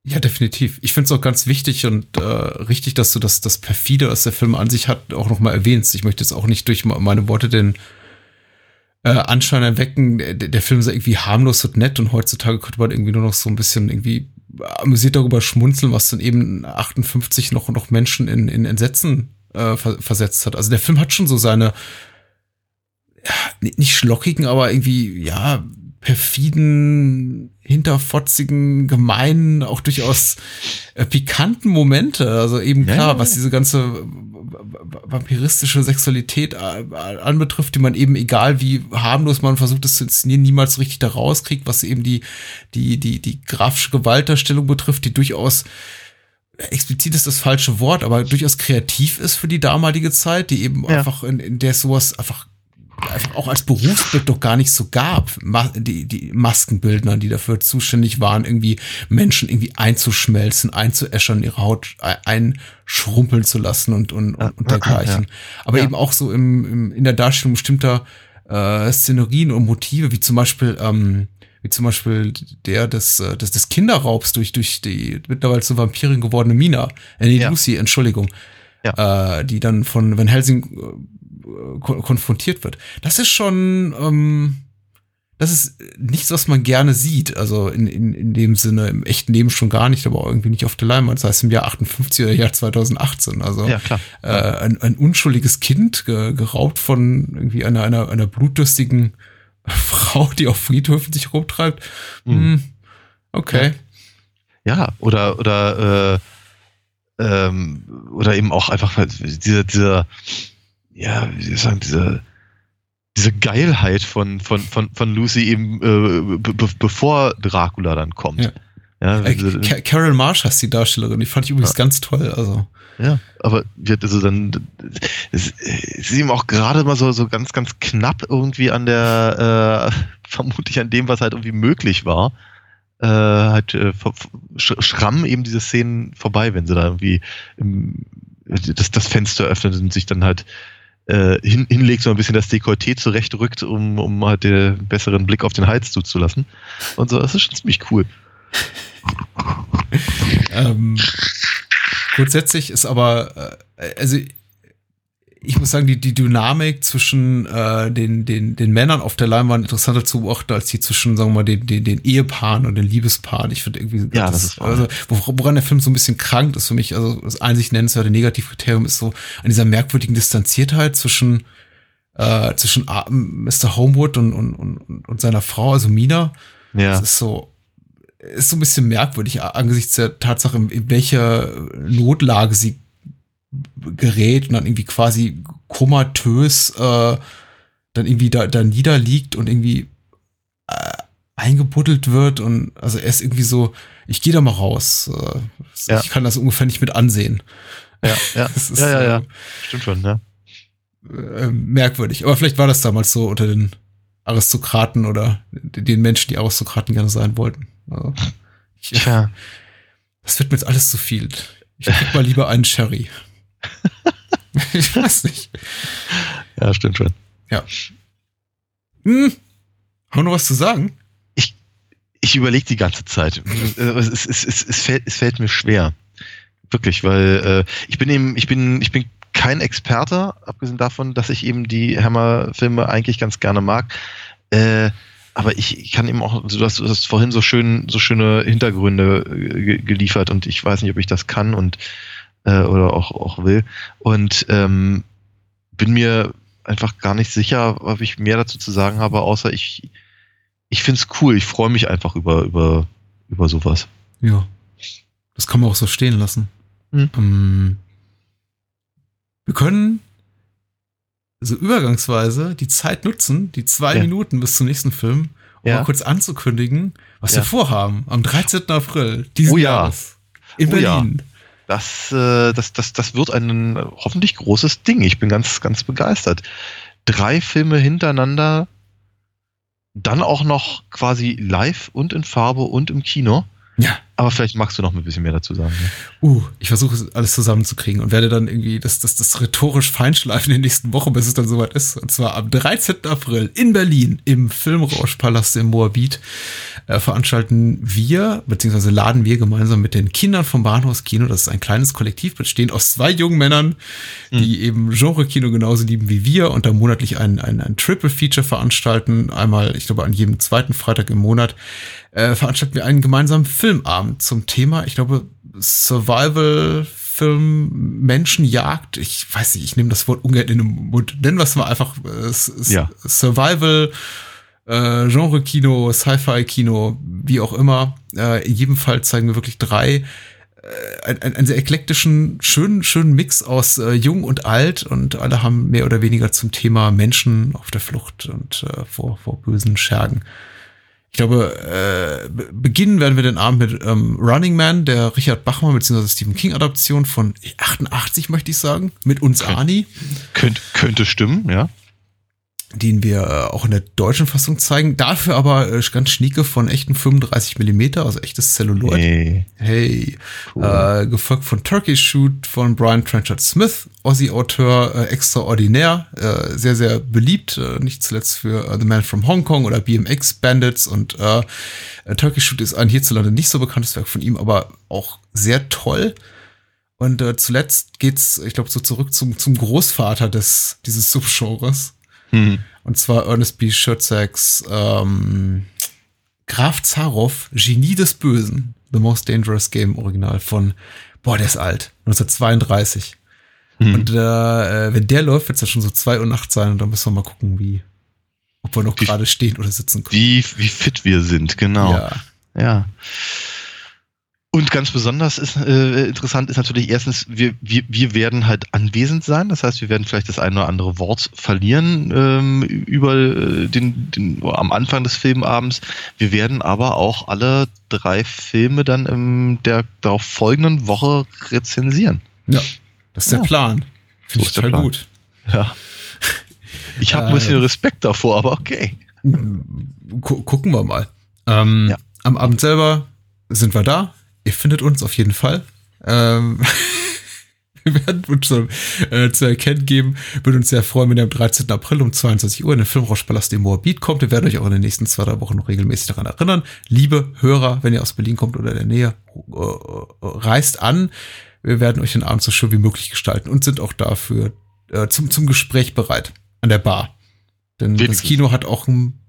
Ja, definitiv. Ich finde es auch ganz wichtig und äh, richtig, dass du das, das perfide, was der Film an sich hat, auch nochmal erwähnst. Ich möchte jetzt auch nicht durch me- meine Worte den äh, Anschein erwecken, der, der Film sei irgendwie harmlos und nett und heutzutage könnte man irgendwie nur noch so ein bisschen irgendwie amüsiert darüber schmunzeln, was dann eben 58 noch, noch Menschen in, in Entsetzen äh, ver versetzt hat. Also der Film hat schon so seine, ja, nicht schlockigen, aber irgendwie, ja, perfiden, hinterfotzigen, gemeinen, auch durchaus äh, pikanten Momente. Also eben klar, ja. was diese ganze vampiristische Sexualität äh, anbetrifft, die man eben, egal wie harmlos man versucht es zu inszenieren, niemals richtig da rauskriegt, was eben die, die, die, die grafische Gewaltdarstellung betrifft, die durchaus explizit ist das falsche Wort, aber durchaus kreativ ist für die damalige Zeit, die eben ja. einfach in, in der sowas einfach einfach auch als Berufsbild doch gar nicht so gab. Die, die Maskenbildner, die dafür zuständig waren, irgendwie Menschen irgendwie einzuschmelzen, einzuäschern, ihre Haut einschrumpeln zu lassen und, und, und dergleichen. Ja. Aber ja. eben auch so im, im, in der Darstellung bestimmter äh, Szenerien und Motive, wie zum Beispiel, ähm, wie zum Beispiel der des, des, des Kinderraubs durch, durch die mittlerweile zur Vampirin gewordene Mina, äh, nee, ja. Lucy, Entschuldigung. Ja. Äh, die dann von Van Helsing äh, konfrontiert wird. Das ist schon, ähm, das ist nichts, was man gerne sieht. Also in, in, in dem Sinne, im echten Leben schon gar nicht, aber irgendwie nicht auf der Leinwand. Das heißt im Jahr 58 oder Jahr 2018. Also ja, klar. Äh, ein, ein unschuldiges Kind ge, geraubt von irgendwie einer, einer, einer blutdürstigen Frau, die auf Friedhöfen sich rumtreibt. Mhm. Hm, okay. Ja, ja oder, oder, äh, ähm, oder eben auch einfach dieser, dieser, ja, wie soll ich sagen, diese, diese Geilheit von, von, von, von Lucy eben, äh, be bevor Dracula dann kommt. Ja. Ja, äh, Carol Marsh heißt die Darstellerin, die fand ich übrigens ja. ganz toll. Also. Ja, aber wird also dann es ist ihm auch gerade mal so, so ganz, ganz knapp irgendwie an der, äh, vermutlich an dem, was halt irgendwie möglich war. Äh, halt äh, schrammen eben diese Szenen vorbei, wenn sie da irgendwie im, das, das Fenster öffnet und sich dann halt äh, hin, hinlegt, so ein bisschen das Dekolleté zurechtrückt, um, um halt den besseren Blick auf den Hals zuzulassen. Und so, das ist schon ziemlich cool. ähm, grundsätzlich ist aber, äh, also ich muss sagen, die, die Dynamik zwischen äh, den, den, den Männern auf der Leinwand interessanter zu beobachten als die zwischen, sagen wir mal, den, den, den Ehepaaren und den Liebespaaren. Ich finde irgendwie, ja, das, das ist also, woran der Film so ein bisschen krankt ist für mich, also das einzig nennenswerte Negativkriterium ist so an dieser merkwürdigen Distanziertheit zwischen äh, zwischen Mr. Homewood und, und, und, und seiner Frau, also Mina. Ja. Das ist so, ist so ein bisschen merkwürdig angesichts der Tatsache, in welcher Notlage sie gerät und dann irgendwie quasi komatös äh, dann irgendwie da, da niederliegt und irgendwie äh, eingebuddelt wird und also er ist irgendwie so, ich gehe da mal raus. Äh, ja. Ich kann das ungefähr nicht mit ansehen. Ja, ja, ist, ja, ja, ja. Stimmt schon, ja. Äh, merkwürdig. Aber vielleicht war das damals so unter den Aristokraten oder den Menschen, die Aristokraten gerne sein wollten. Also, ich, ja. Das wird mir jetzt alles zu viel. Ich krieg mal lieber einen Sherry. ich weiß nicht. Ja, stimmt schon. Ja. Hm. Haben wir noch was zu sagen? Ich, ich überlege die ganze Zeit. es, es, es, es, fällt, es fällt mir schwer. Wirklich, weil äh, ich bin eben, ich bin, ich bin kein Experte, abgesehen davon, dass ich eben die Hammer-Filme eigentlich ganz gerne mag. Äh, aber ich, ich kann eben auch, also du hast, du hast vorhin so schön, so schöne Hintergründe äh, geliefert und ich weiß nicht, ob ich das kann und äh, oder auch, auch will. Und ähm, bin mir einfach gar nicht sicher, ob ich mehr dazu zu sagen habe, außer ich, ich finde es cool. Ich freue mich einfach über, über, über sowas. Ja. Das kann man auch so stehen lassen. Hm. Ähm, wir können so übergangsweise die Zeit nutzen, die zwei ja. Minuten bis zum nächsten Film, um ja. mal kurz anzukündigen, was ja. wir vorhaben am 13. April diesen oh, Jahres in Berlin. Das, äh, das, das, das wird ein hoffentlich großes Ding. Ich bin ganz, ganz begeistert. Drei Filme hintereinander, dann auch noch quasi live und in Farbe und im Kino. Ja. Aber vielleicht magst du noch ein bisschen mehr dazu sagen. Ja. Uh, ich versuche alles zusammenzukriegen und werde dann irgendwie das, das, das rhetorisch feinschleifen in den nächsten Wochen, bis es dann soweit ist. Und zwar am 13. April in Berlin im Filmrauschpalast im Moabit äh, veranstalten wir, beziehungsweise laden wir gemeinsam mit den Kindern vom Bahnhofskino, das ist ein kleines Kollektiv, bestehend aus zwei jungen Männern, die mhm. eben Genre-Kino genauso lieben wie wir und da monatlich ein, ein, ein Triple-Feature veranstalten. Einmal, ich glaube, an jedem zweiten Freitag im Monat äh, veranstalten wir einen gemeinsamen Filmabend Namen zum Thema. Ich glaube, Survival-Film, Menschenjagd. Ich weiß nicht, ich nehme das Wort ungern in den Mund. Nennen wir es mal einfach äh, Ja. Survival, äh, Genre-Kino, Sci-Fi-Kino, wie auch immer. Äh, in jedem Fall zeigen wir wirklich drei ein, einen sehr eklektischen, schönen, schönen Mix aus äh, jung und alt und alle haben mehr oder weniger zum Thema Menschen auf der Flucht und äh, vor, vor bösen Schergen. Ich glaube, äh, be- beginnen werden wir den Abend mit ähm, Running Man, der Richard Bachmann bzw. Stephen King Adaption von 88, möchte ich sagen, mit uns Okay. Ani, Könnt, könnte stimmen, ja. Den wir äh, auch in der deutschen Fassung zeigen. Dafür aber äh, ganz schnieke von echten 35 Millimeter, also echtes Celluloid. Nee. Hey, Cool. äh, gefolgt von Turkey Shoot von Brian Trenchard Smith, Aussie-Auteur, äh, extraordinär, äh, sehr, sehr beliebt, äh, nicht zuletzt für äh, The Man from Hong Kong oder BMX Bandits und äh, äh, Turkey Shoot ist ein hierzulande nicht so bekanntes Werk von ihm, aber auch sehr toll. Und äh, zuletzt geht's, ich glaube, so zurück zum, zum Großvater des, dieses Subgenres. Hm. Und zwar Ernest B. Schurzaks ähm, Graf Zaroff, Genie des Bösen. The Most Dangerous Game Original von, boah, der ist alt, 1932. Hm. Und äh, äh, wenn der läuft, wird es ja schon so zwei Uhr nachts sein und dann müssen wir mal gucken, wie, ob wir noch gerade stehen oder sitzen können. Wie, wie fit wir sind, genau. Ja. Ja. Und ganz besonders ist, äh, interessant ist natürlich erstens, wir, wir, wir werden halt anwesend sein. Das heißt, wir werden vielleicht das eine oder andere Wort verlieren ähm, über äh, den, den am Anfang des Filmabends. Wir werden aber auch alle drei Filme dann in der darauf folgenden Woche rezensieren. ja, das ist Ja. der Plan. So Finde ich ist der total Plan. gut. Ja. Ich habe ein bisschen Respekt davor, aber okay. Gu gucken wir mal. Ähm, Ja. Am Abend selber sind wir da. Ihr findet uns auf jeden Fall. Ähm, wir werden uns schon äh, zu erkennen geben. Würde uns sehr freuen, wenn ihr am 13. April um 22 Uhr in den Filmrauschpalast im Moabit kommt. Wir werden euch auch in den nächsten zwei, drei Wochen noch regelmäßig daran erinnern. Liebe Hörer, wenn ihr aus Berlin kommt oder in der Nähe, äh, reist an. Wir werden euch den Abend so schön wie möglich gestalten und sind auch dafür äh, zum, zum Gespräch bereit an der Bar. Denn das Wenigstens. Kino hat auch einen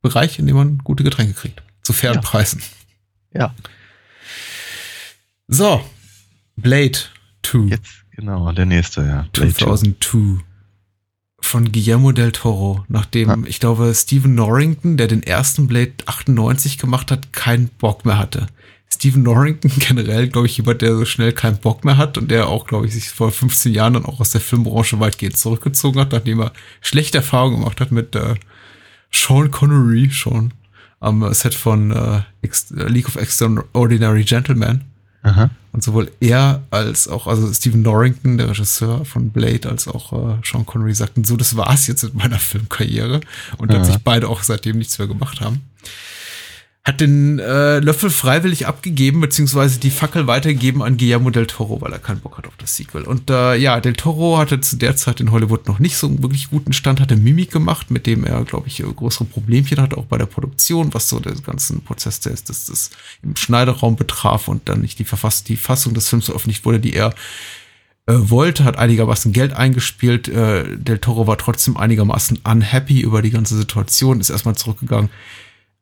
Bereich, in dem man gute Getränke kriegt. Zu fairen Ja. Preisen. Ja. So, Blade 2. Jetzt, genau, der nächste, ja. Blade 2002 von Guillermo del Toro, nachdem, Ja. ich glaube, Stephen Norrington, der den ersten Blade 98 gemacht hat, keinen Bock mehr hatte. Stephen Norrington generell, glaube ich, jemand, der so schnell keinen Bock mehr hat und der auch, glaube ich, sich vor 15 Jahren dann auch aus der Filmbranche weitgehend zurückgezogen hat, nachdem er schlechte Erfahrungen gemacht hat mit äh, Sean Connery schon am äh, Set von äh, äh, League of Extraordinary Gentlemen. Aha. Und sowohl er als auch, also Stephen Norrington, der Regisseur von Blade, als auch äh, Sean Connery sagten, so, das war's jetzt mit meiner Filmkarriere. Und dass Ja. sich beide auch seitdem nichts mehr gemacht haben. Hat den äh, Löffel freiwillig abgegeben, beziehungsweise die Fackel weitergegeben an Guillermo del Toro, weil er keinen Bock hat auf das Sequel. Und äh, ja, del Toro hatte zu der Zeit in Hollywood noch nicht so einen wirklich guten Stand, hatte Mimik gemacht, mit dem er, glaube ich, äh, größere Problemchen hatte, auch bei der Produktion, was so den ganzen Prozess des, des, des im Schneideraum betraf und dann nicht die, Verfass die Fassung des Films veröffentlicht wurde, die er äh, wollte, hat einigermaßen Geld eingespielt. Äh, Del Toro war trotzdem einigermaßen unhappy über die ganze Situation, ist erstmal zurückgegangen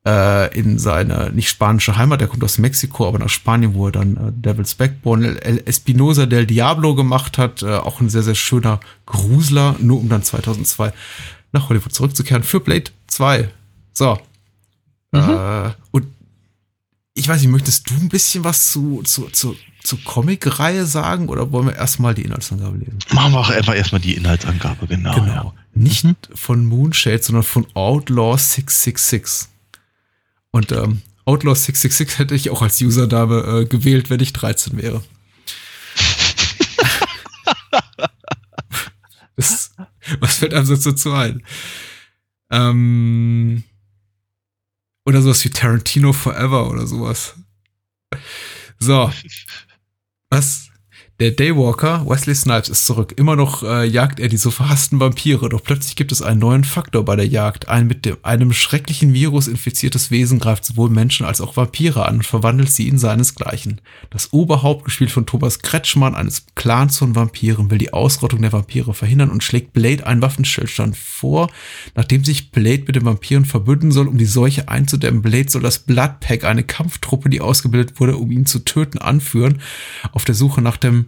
äh, in seine nicht spanische Heimat. Er kommt aus Mexiko, aber nach Spanien, wo er dann äh, Devil's Backbone, El Espinosa del Diablo gemacht hat. Äh, auch ein sehr, sehr schöner Grusler, nur um dann 2002 nach Hollywood zurückzukehren für Blade 2. So. Äh, und ich weiß nicht, möchtest du ein bisschen was zu, zu, zu, zur Comic-Reihe sagen oder wollen wir erstmal die Inhaltsangabe lesen? Machen wir auch einfach erstmal die Inhaltsangabe, genau. Genau. Ja. Nicht von Moonshade, sondern von Outlaw 666. Und ähm, Outlaw 666 hätte ich auch als Username äh, gewählt, wenn ich 13 wäre. das, was fällt einem so dazu ein? Ähm, oder sowas wie Tarantino Forever oder sowas. So. Was? Der Daywalker, Wesley Snipes, ist zurück. Immer noch äh, jagt er die so verhassten Vampire, doch plötzlich gibt es einen neuen Faktor bei der Jagd. Ein mit dem, einem schrecklichen Virus infiziertes Wesen greift sowohl Menschen als auch Vampire an und verwandelt sie in seinesgleichen. Das Oberhaupt, gespielt von Thomas Kretschmann, eines Clans von Vampiren, will die Ausrottung der Vampire verhindern und schlägt Blade einen Waffenstillstand vor. Nachdem sich Blade mit den Vampiren verbünden soll, um die Seuche einzudämmen, Blade soll das Bloodpack, eine Kampftruppe, die ausgebildet wurde, um ihn zu töten, anführen. Auf der Suche nach dem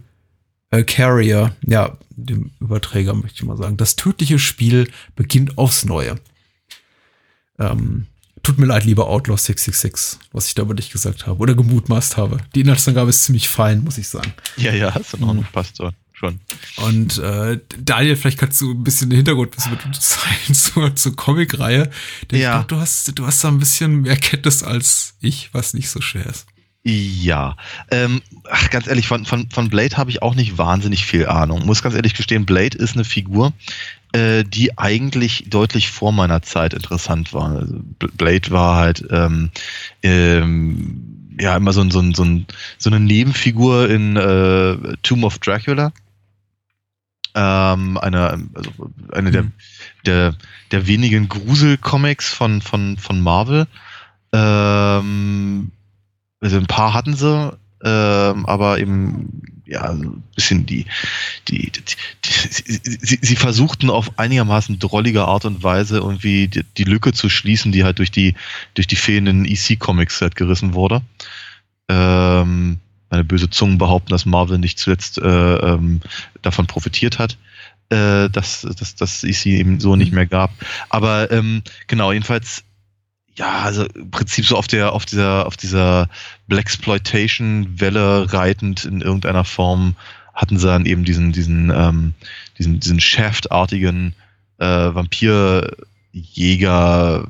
äh, Carrier, ja, dem Überträger möchte ich mal sagen. Das tödliche Spiel beginnt aufs Neue. Ähm, tut mir leid, lieber Outlaw 666, was ich da über dich gesagt habe oder gemutmaßt habe. Die Inhaltsangabe ist ziemlich fein, muss ich sagen. Ja, ja, hast du noch, mhm. passt so. Schon. Und äh, Daniel, vielleicht kannst du ein bisschen den Hintergrund wissen mit zeigen zur, zur Comic-Reihe. Denn ja. ich glaube, du hast, du hast da ein bisschen mehr Kenntnis als ich, was nicht so schwer ist. Ja, ähm, ach, ganz ehrlich, von, von, von Blade habe ich auch nicht wahnsinnig viel Ahnung. Muss ganz ehrlich gestehen, Blade ist eine Figur, äh, die eigentlich deutlich vor meiner Zeit interessant war. Also Blade war halt ähm, ähm, ja immer so, ein, so, ein, so, ein, so eine Nebenfigur in äh, Tomb of Dracula. Ähm, eine also eine mhm. der, der, der wenigen Grusel-Comics von, von, von Marvel. Ähm, also ein paar hatten sie, ähm, aber eben ja ein bisschen die, die, die, die sie, sie, versuchten auf einigermaßen drollige Art und Weise irgendwie die, Lücke zu schließen, die halt durch die durch die fehlenden EC-Comics halt gerissen wurde. Ähm, meine böse Zungen behaupten, dass Marvel nicht zuletzt äh, ähm, davon profitiert hat äh, dass, dass, dass es sie eben so nicht mhm. mehr gab. Aber ähm, genau, jedenfalls ja, also im Prinzip so auf der, auf dieser, auf dieser Blaxploitation-Welle reitend in irgendeiner Form hatten sie dann eben diesen, diesen, ähm, diesen, diesen Shaft-artigen äh, Vampirjäger,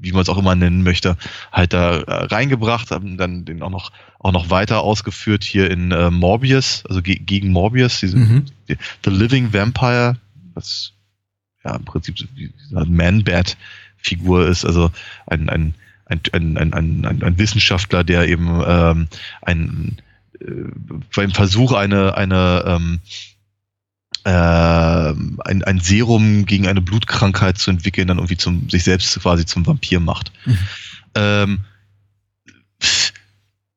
wie man es auch immer nennen möchte, halt da äh, reingebracht, haben dann den auch noch, auch noch weiter ausgeführt hier in äh, Morbius, also ge gegen Morbius, diese, mhm. die, The Living Vampire, was ja im Prinzip so Man-Bat Figur ist, also ein, ein, ein, ein, ein, ein, ein Wissenschaftler, der eben ähm, ein, äh, beim Versuch eine, eine ähm, äh, ein, ein Serum gegen eine Blutkrankheit zu entwickeln, dann irgendwie zum, sich selbst quasi zum Vampir macht. Mhm. Ähm,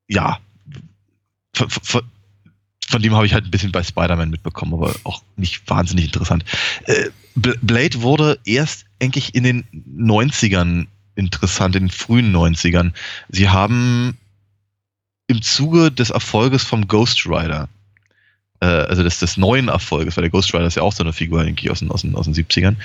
ja, von, von, von dem habe ich halt ein bisschen bei Spider-Man mitbekommen, aber auch nicht wahnsinnig interessant. Äh, Blade wurde erst, eigentlich in den 90ern interessant, in den frühen 90ern. Sie haben im Zuge des Erfolges vom Ghost Rider, äh, also des, des neuen Erfolges, weil der Ghost Rider ist ja auch so eine Figur eigentlich aus den, aus den, aus den 70ern,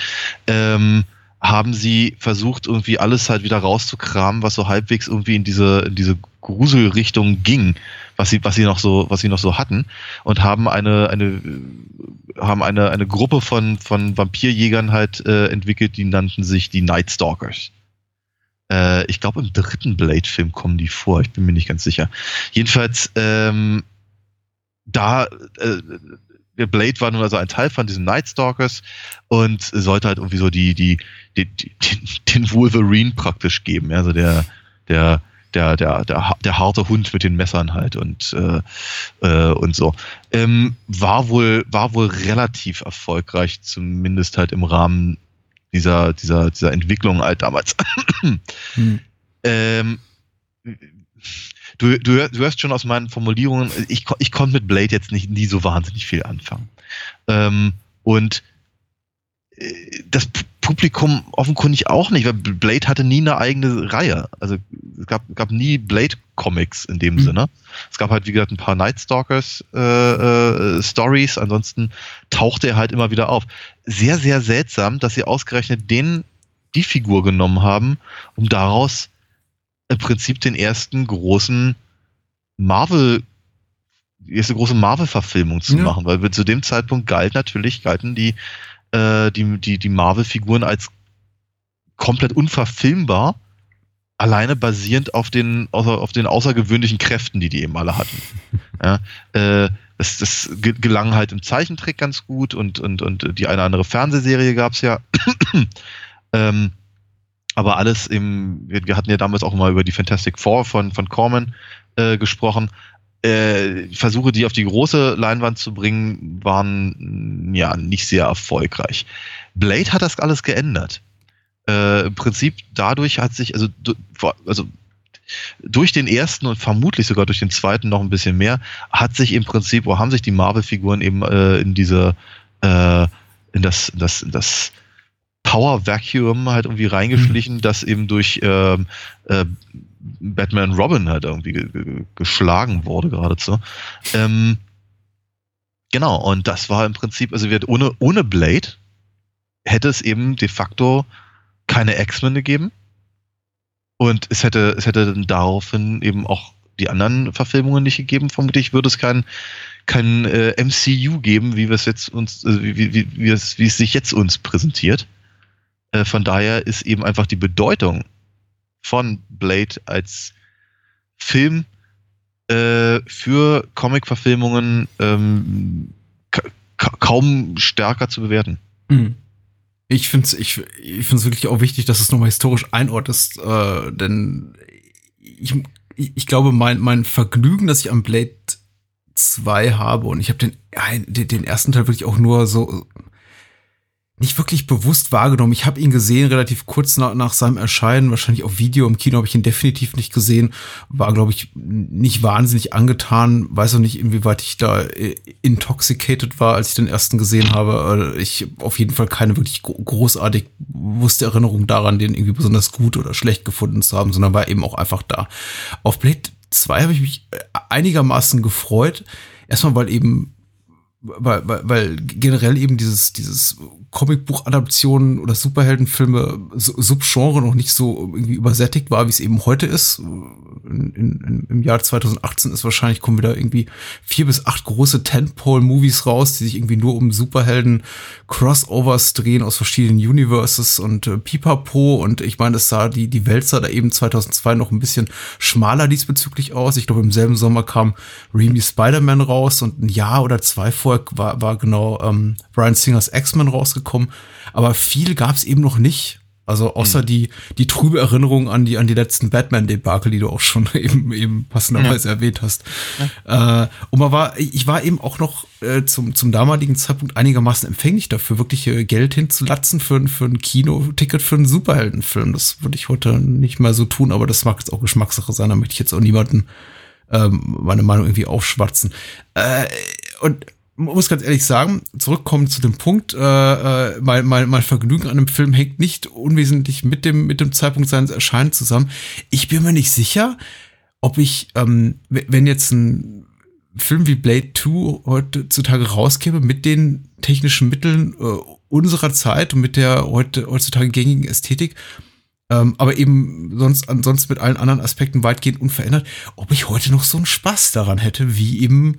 ähm, haben sie versucht, irgendwie alles halt wieder rauszukramen, was so halbwegs irgendwie in diese, in diese Gruselrichtung ging, was sie, was sie noch so, was sie noch so hatten, und haben eine, eine, haben eine, eine Gruppe von, von Vampirjägern halt äh, entwickelt, die nannten sich die Night Stalkers. Äh, ich glaube, im dritten Blade-Film kommen die vor, ich bin mir nicht ganz sicher. Jedenfalls, ähm, da, äh, der Blade war nun also ein Teil von diesen Night Stalkers und sollte halt irgendwie so die, die, die, die den Wolverine praktisch geben, also der, der, der, der, der, der harte Hund mit den Messern halt und, äh, äh, und so. Ähm, war wohl, war wohl relativ erfolgreich, zumindest halt im Rahmen dieser, dieser, dieser Entwicklung halt damals. hm. ähm, du, du, du hörst schon aus meinen Formulierungen, ich, ich konnte mit Blade jetzt nicht nie so wahnsinnig viel anfangen. Ähm, und äh, das Publikum offenkundig auch nicht, weil Blade hatte nie eine eigene Reihe. Also es gab, gab nie Blade-Comics in dem mhm. Sinne. Es gab halt, wie gesagt, ein paar Nightstalkers äh, äh, Stories, ansonsten tauchte er halt immer wieder auf. Sehr, sehr seltsam, dass sie ausgerechnet den, die Figur genommen haben, um daraus im Prinzip den ersten großen Marvel, die erste große Marvel-Verfilmung zu ja. machen, weil zu dem Zeitpunkt galt natürlich, galten die, äh, die, die, die Marvel-Figuren als komplett unverfilmbar, alleine basierend auf den, auf den außergewöhnlichen Kräften, die die eben alle hatten. ja, äh, das, das gelang halt im Zeichentrick ganz gut und, und, und die eine oder andere Fernsehserie gab es ja. ähm, aber alles im, wir, wir, hatten ja damals auch mal über die Fantastic Four von, von Corman äh, gesprochen. Äh, Versuche, die auf die große Leinwand zu bringen, waren ja nicht sehr erfolgreich. Blade hat das alles geändert. Äh, Im Prinzip dadurch hat sich, also, also durch den ersten und vermutlich sogar durch den zweiten noch ein bisschen mehr, hat sich im Prinzip, oder haben sich die Marvel-Figuren eben äh, in diese, äh, in das, in das, in das Power Vacuum halt irgendwie reingeschlichen, mhm. das eben durch ähm, äh, Batman Robin halt irgendwie ge geschlagen wurde geradezu. Ähm, genau, und das war im Prinzip, also wird ohne, ohne Blade hätte es eben de facto keine X-Men gegeben. Und es hätte, es hätte dann daraufhin eben auch die anderen Verfilmungen nicht gegeben. Vermutlich würde es kein, kein äh, MCU geben, wie wir es jetzt uns, äh, wie, wie, wie, wie es sich jetzt uns präsentiert. Äh, von daher ist eben einfach die Bedeutung von Blade als Film äh, für Comic-Verfilmungen ähm, ka kaum stärker zu bewerten. Mhm. Ich finde es ich, ich find's wirklich auch wichtig, dass es nochmal historisch einordnest, äh, denn ich, ich glaube, mein, mein Vergnügen, das ich am Blade 2 habe, und ich habe den, den ersten Teil wirklich auch nur so nicht wirklich bewusst wahrgenommen. Ich habe ihn gesehen relativ kurz nach, nach seinem Erscheinen, wahrscheinlich auf Video. Im Kino habe ich ihn definitiv nicht gesehen. War, glaube ich, nicht wahnsinnig angetan. Weiß auch nicht, inwieweit ich da äh, intoxicated war, als ich den ersten gesehen habe. Äh, ich auf jeden Fall keine wirklich großartig bewusste Erinnerung daran, den irgendwie besonders gut oder schlecht gefunden zu haben, sondern war eben auch einfach da. Auf Blade 2 habe ich mich äh, einigermaßen gefreut. Erstmal, weil eben weil, weil, weil generell eben dieses, dieses Comicbuch-Adaptionen oder Superheldenfilme Subgenre noch nicht so irgendwie übersättigt war, wie es eben heute ist. In, in, Im Jahr 2018 ist wahrscheinlich kommen wieder irgendwie vier bis acht große Tentpole-Movies raus, die sich irgendwie nur um Superhelden-Crossovers drehen aus verschiedenen Universes und äh, Pipapo. Und ich meine, es sah die, die Welt sah da eben 2002 noch ein bisschen schmaler diesbezüglich aus. Ich glaube, im selben Sommer kam Raimi Spider-Man raus und ein Jahr oder zwei vorher war, war genau ähm, Brian Singers X-Men rausgekommen, aber viel gab es eben noch nicht. Also außer mhm. die, die trübe Erinnerung an die, an die letzten Batman-Debakel, die du auch schon eben, eben passenderweise ja. erwähnt hast. Ja. Äh, und man war, ich war eben auch noch äh, zum, zum damaligen Zeitpunkt einigermaßen empfänglich dafür, wirklich äh, Geld hinzulatzen für, für ein Kinoticket für einen Superheldenfilm. Das würde ich heute nicht mehr so tun, aber das mag jetzt auch Geschmackssache sein. Da möchte ich jetzt auch niemanden ähm, meine Meinung irgendwie aufschwatzen. Äh, und muss ganz ehrlich sagen, zurückkommen zu dem Punkt, äh, mein, mein, mein Vergnügen an einem Film hängt nicht unwesentlich mit dem, mit dem Zeitpunkt seines Erscheinens zusammen. Ich bin mir nicht sicher, ob ich, ähm, wenn jetzt ein Film wie Blade 2 heutzutage rauskäme, mit den technischen Mitteln äh, unserer Zeit und mit der heute, heutzutage gängigen Ästhetik, ähm, aber eben sonst ansonsten mit allen anderen Aspekten weitgehend unverändert, ob ich heute noch so einen Spaß daran hätte, wie eben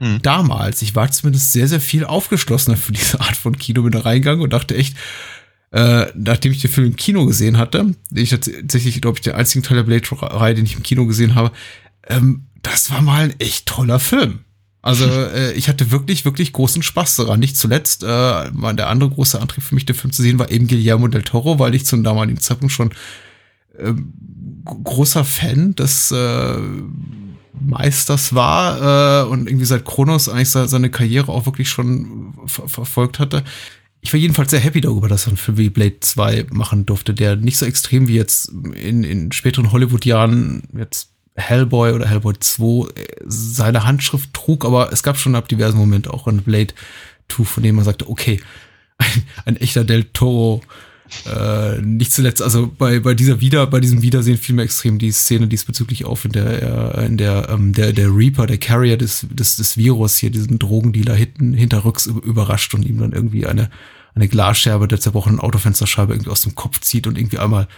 hm. damals. Ich war zumindest sehr, sehr viel aufgeschlossener für diese Art von Kino mit reingegangen und dachte echt, äh, nachdem ich den Film im Kino gesehen hatte, ich tatsächlich, glaube ich, der einzige Teil der Blade-Reihe, den ich im Kino gesehen habe, ähm, das war mal ein echt toller Film. Also äh, ich hatte wirklich, wirklich großen Spaß daran. Nicht zuletzt, äh, der andere große Antrieb für mich, den Film zu sehen, war eben Guillermo del Toro, weil ich zum damaligen Zeitpunkt schon äh, großer Fan des äh, Meisters war äh, und irgendwie seit Kronos eigentlich seine Karriere auch wirklich schon ver verfolgt hatte. Ich war jedenfalls sehr happy darüber, dass er einen Film wie Blade 2 machen durfte, der nicht so extrem wie jetzt in, in späteren Hollywood-Jahren jetzt Hellboy oder Hellboy 2 äh, seine Handschrift trug, aber es gab schon ab diversen Momenten auch in Blade 2, von dem man sagte, okay, ein, ein echter Del Toro äh, nicht zuletzt, also bei, bei dieser Wieder, bei diesem Wiedersehen fiel mir extrem die Szene diesbezüglich auf, in der er, in der, ähm, der, der Reaper, der Carrier des, des, des Virus hier, diesen Drogendealer hinten, hinterrücks überrascht und ihm dann irgendwie eine, eine Glasscherbe der zerbrochenen Autofensterscheibe irgendwie aus dem Kopf zieht und irgendwie einmal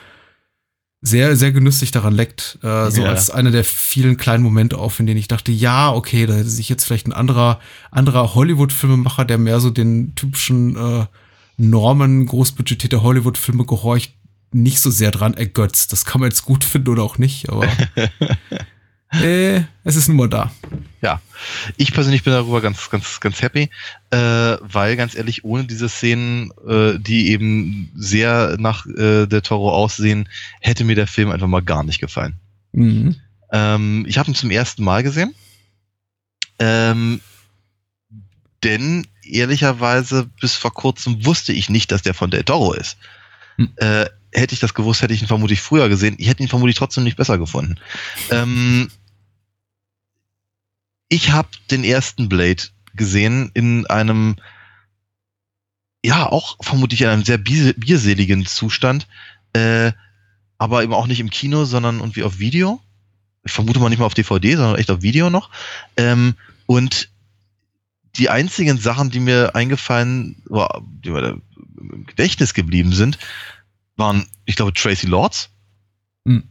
sehr, sehr genüsslich daran leckt. Äh, so ja. als einer der vielen kleinen Momente auf, in denen ich dachte, ja, okay, da hätte sich jetzt vielleicht ein anderer, anderer Hollywood-Filmemacher, der mehr so den typischen äh, Normen großbudgetierter Hollywood-Filme gehorcht, nicht so sehr dran ergötzt. Das kann man jetzt gut finden oder auch nicht, aber äh, es ist nun mal da. Ja, ich persönlich bin darüber ganz, ganz, ganz happy, äh, weil ganz ehrlich, ohne diese Szenen, äh, die eben sehr nach äh, der Toro aussehen, hätte mir der Film einfach mal gar nicht gefallen. Mhm. Ähm, ich habe ihn zum ersten Mal gesehen Ähm, denn ehrlicherweise bis vor kurzem wusste ich nicht, dass der von Del Toro ist. Hm. Äh, hätte ich das gewusst, hätte ich ihn vermutlich früher gesehen. Ich hätte ihn vermutlich trotzdem nicht besser gefunden. Ähm, ich habe den ersten Blade gesehen in einem, ja, auch vermutlich in einem sehr bier bierseligen Zustand, äh, aber eben auch nicht im Kino, sondern irgendwie auf Video. Ich vermute mal nicht mal auf DVD, sondern echt auf Video noch. Ähm, und die einzigen Sachen, die mir eingefallen, die mir im Gedächtnis geblieben sind, waren, ich glaube, Tracy Lords, Hm.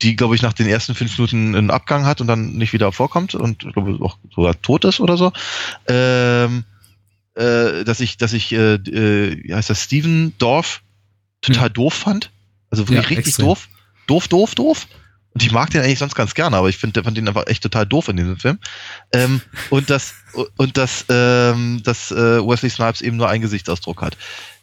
die, glaube ich, nach den ersten fünf Minuten einen Abgang hat und dann nicht wieder vorkommt und ich glaube auch sogar tot ist oder so. Ähm, äh, dass ich, dass ich, äh, äh, wie heißt das, Steven Dorf total doof fand. Also wirklich Ja, richtig extrem. doof. Doof, doof, doof. Und ich mag den eigentlich sonst ganz gerne, aber ich finde, fand den einfach echt total doof in diesem Film. Ähm, und dass, und dass, ähm, dass äh, Wesley Snipes eben nur einen Gesichtsausdruck hat.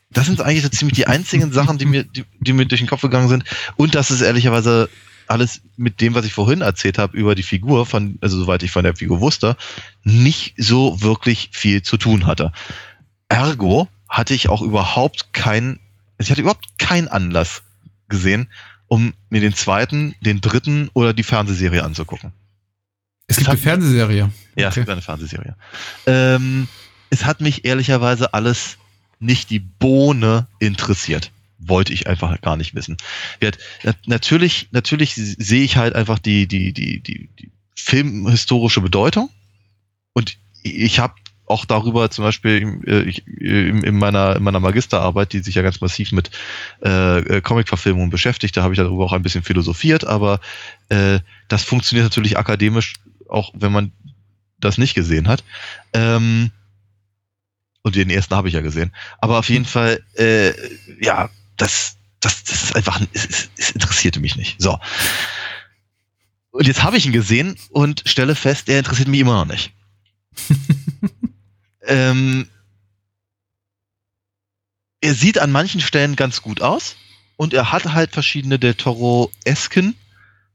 Das sind eigentlich so ziemlich die einzigen Sachen, die mir, die, die mir durch den Kopf gegangen sind. Und das ist ehrlicherweise alles mit dem, was ich vorhin erzählt habe über die Figur, von, also soweit ich von der Figur wusste, nicht so wirklich viel zu tun hatte. Ergo hatte ich auch überhaupt keinen, ich hatte überhaupt keinen Anlass gesehen, um mir den zweiten, den dritten oder die Fernsehserie anzugucken. Es gibt eine hat- Fernsehserie. Ja, es Okay. gibt eine Fernsehserie. Ähm, es hat mich ehrlicherweise alles nicht die Bohne interessiert. Wollte ich einfach gar nicht wissen. Natürlich, natürlich sehe ich halt einfach die, die, die, die, die filmhistorische Bedeutung. Und ich habe auch darüber zum Beispiel äh, ich, in, in, meiner, in meiner Magisterarbeit, die sich ja ganz massiv mit äh, äh, Comic-Verfilmungen beschäftigt, da habe ich darüber auch ein bisschen philosophiert, aber äh, das funktioniert natürlich akademisch, auch wenn man das nicht gesehen hat. Ähm, und den ersten habe ich ja gesehen. Aber auf jeden Fall, äh, ja, das, das, das ist einfach, es, es, es interessierte mich nicht. So. Und jetzt habe ich ihn gesehen und stelle fest, er interessiert mich immer noch nicht. ähm, er sieht an manchen Stellen ganz gut aus und er hat halt verschiedene Del Toro-Esken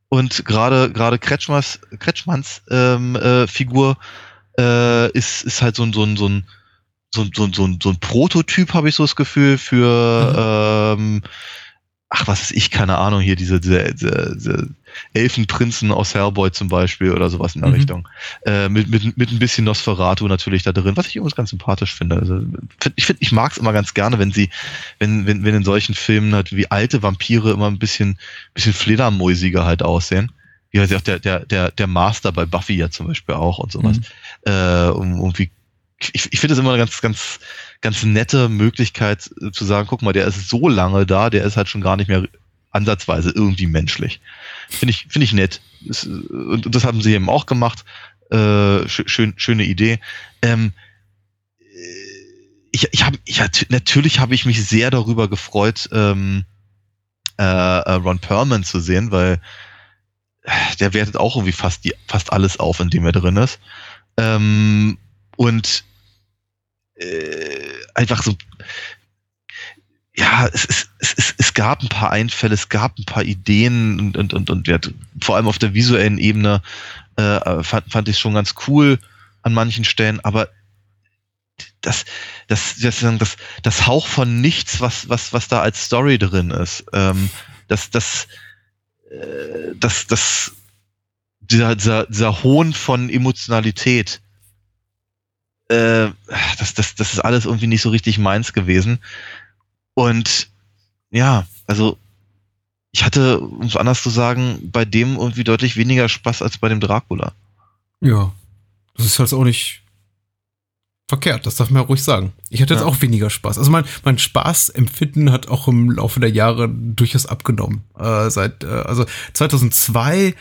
und gerade gerade Kretschmers, Kretschmanns ähm, äh, Figur äh, ist, ist halt so ein, so ein, so ein, so ein, so ein, so ein, so ein Prototyp, habe ich so das Gefühl, für ähm, ach, was ist ich, keine Ahnung, hier diese, diese, diese, Elfenprinzen aus Hellboy zum Beispiel oder sowas in der Mhm. Richtung. Äh, mit, mit, mit ein bisschen Nosferatu natürlich da drin, was ich übrigens ganz sympathisch finde. Also, ich finde, ich mag es immer ganz gerne, wenn sie, wenn, wenn, wenn in solchen Filmen halt wie alte Vampire immer ein bisschen, bisschen fledermäusiger halt aussehen. Wie heißt ja auch der, der, der, der Master bei Buffy ja zum Beispiel auch und sowas. Mhm. Äh, um, irgendwie, ich, ich finde das immer eine ganz, ganz, ganz nette Möglichkeit äh, zu sagen, guck mal, der ist so lange da, der ist halt schon gar nicht mehr ansatzweise irgendwie menschlich. Finde ich, finde ich nett. Äh, und das haben sie eben auch gemacht. Äh, schö- schön, schöne Idee. Ähm, äh, ich, ich habe, ich, natürlich habe ich mich sehr darüber gefreut, ähm, äh, Ron Perlman zu sehen, weil der wertet auch irgendwie fast die, fast alles auf, in dem er drin ist. Ähm, und äh, einfach so, ja, es, es, es, es, es gab ein paar Einfälle, es gab ein paar Ideen und, und, und, und ja, vor allem auf der visuellen Ebene äh, fand, fand ich schon ganz cool an manchen Stellen, aber das, das, das, das, das Hauch von nichts, was, was, was da als Story drin ist, ähm, das, das, äh, das, das, dieser, dieser, dieser Hohn von Emotionalität, äh, das, das, das ist alles irgendwie nicht so richtig meins gewesen. Und ja, also ich hatte, um es anders zu sagen, bei dem irgendwie deutlich weniger Spaß als bei dem Dracula. Ja. Das ist halt auch nicht verkehrt, das darf man ja ruhig sagen. Ich hatte jetzt Ja. auch weniger Spaß. Also mein, mein Spaßempfinden hat auch im Laufe der Jahre durchaus abgenommen. Äh, seit, äh, also 2002,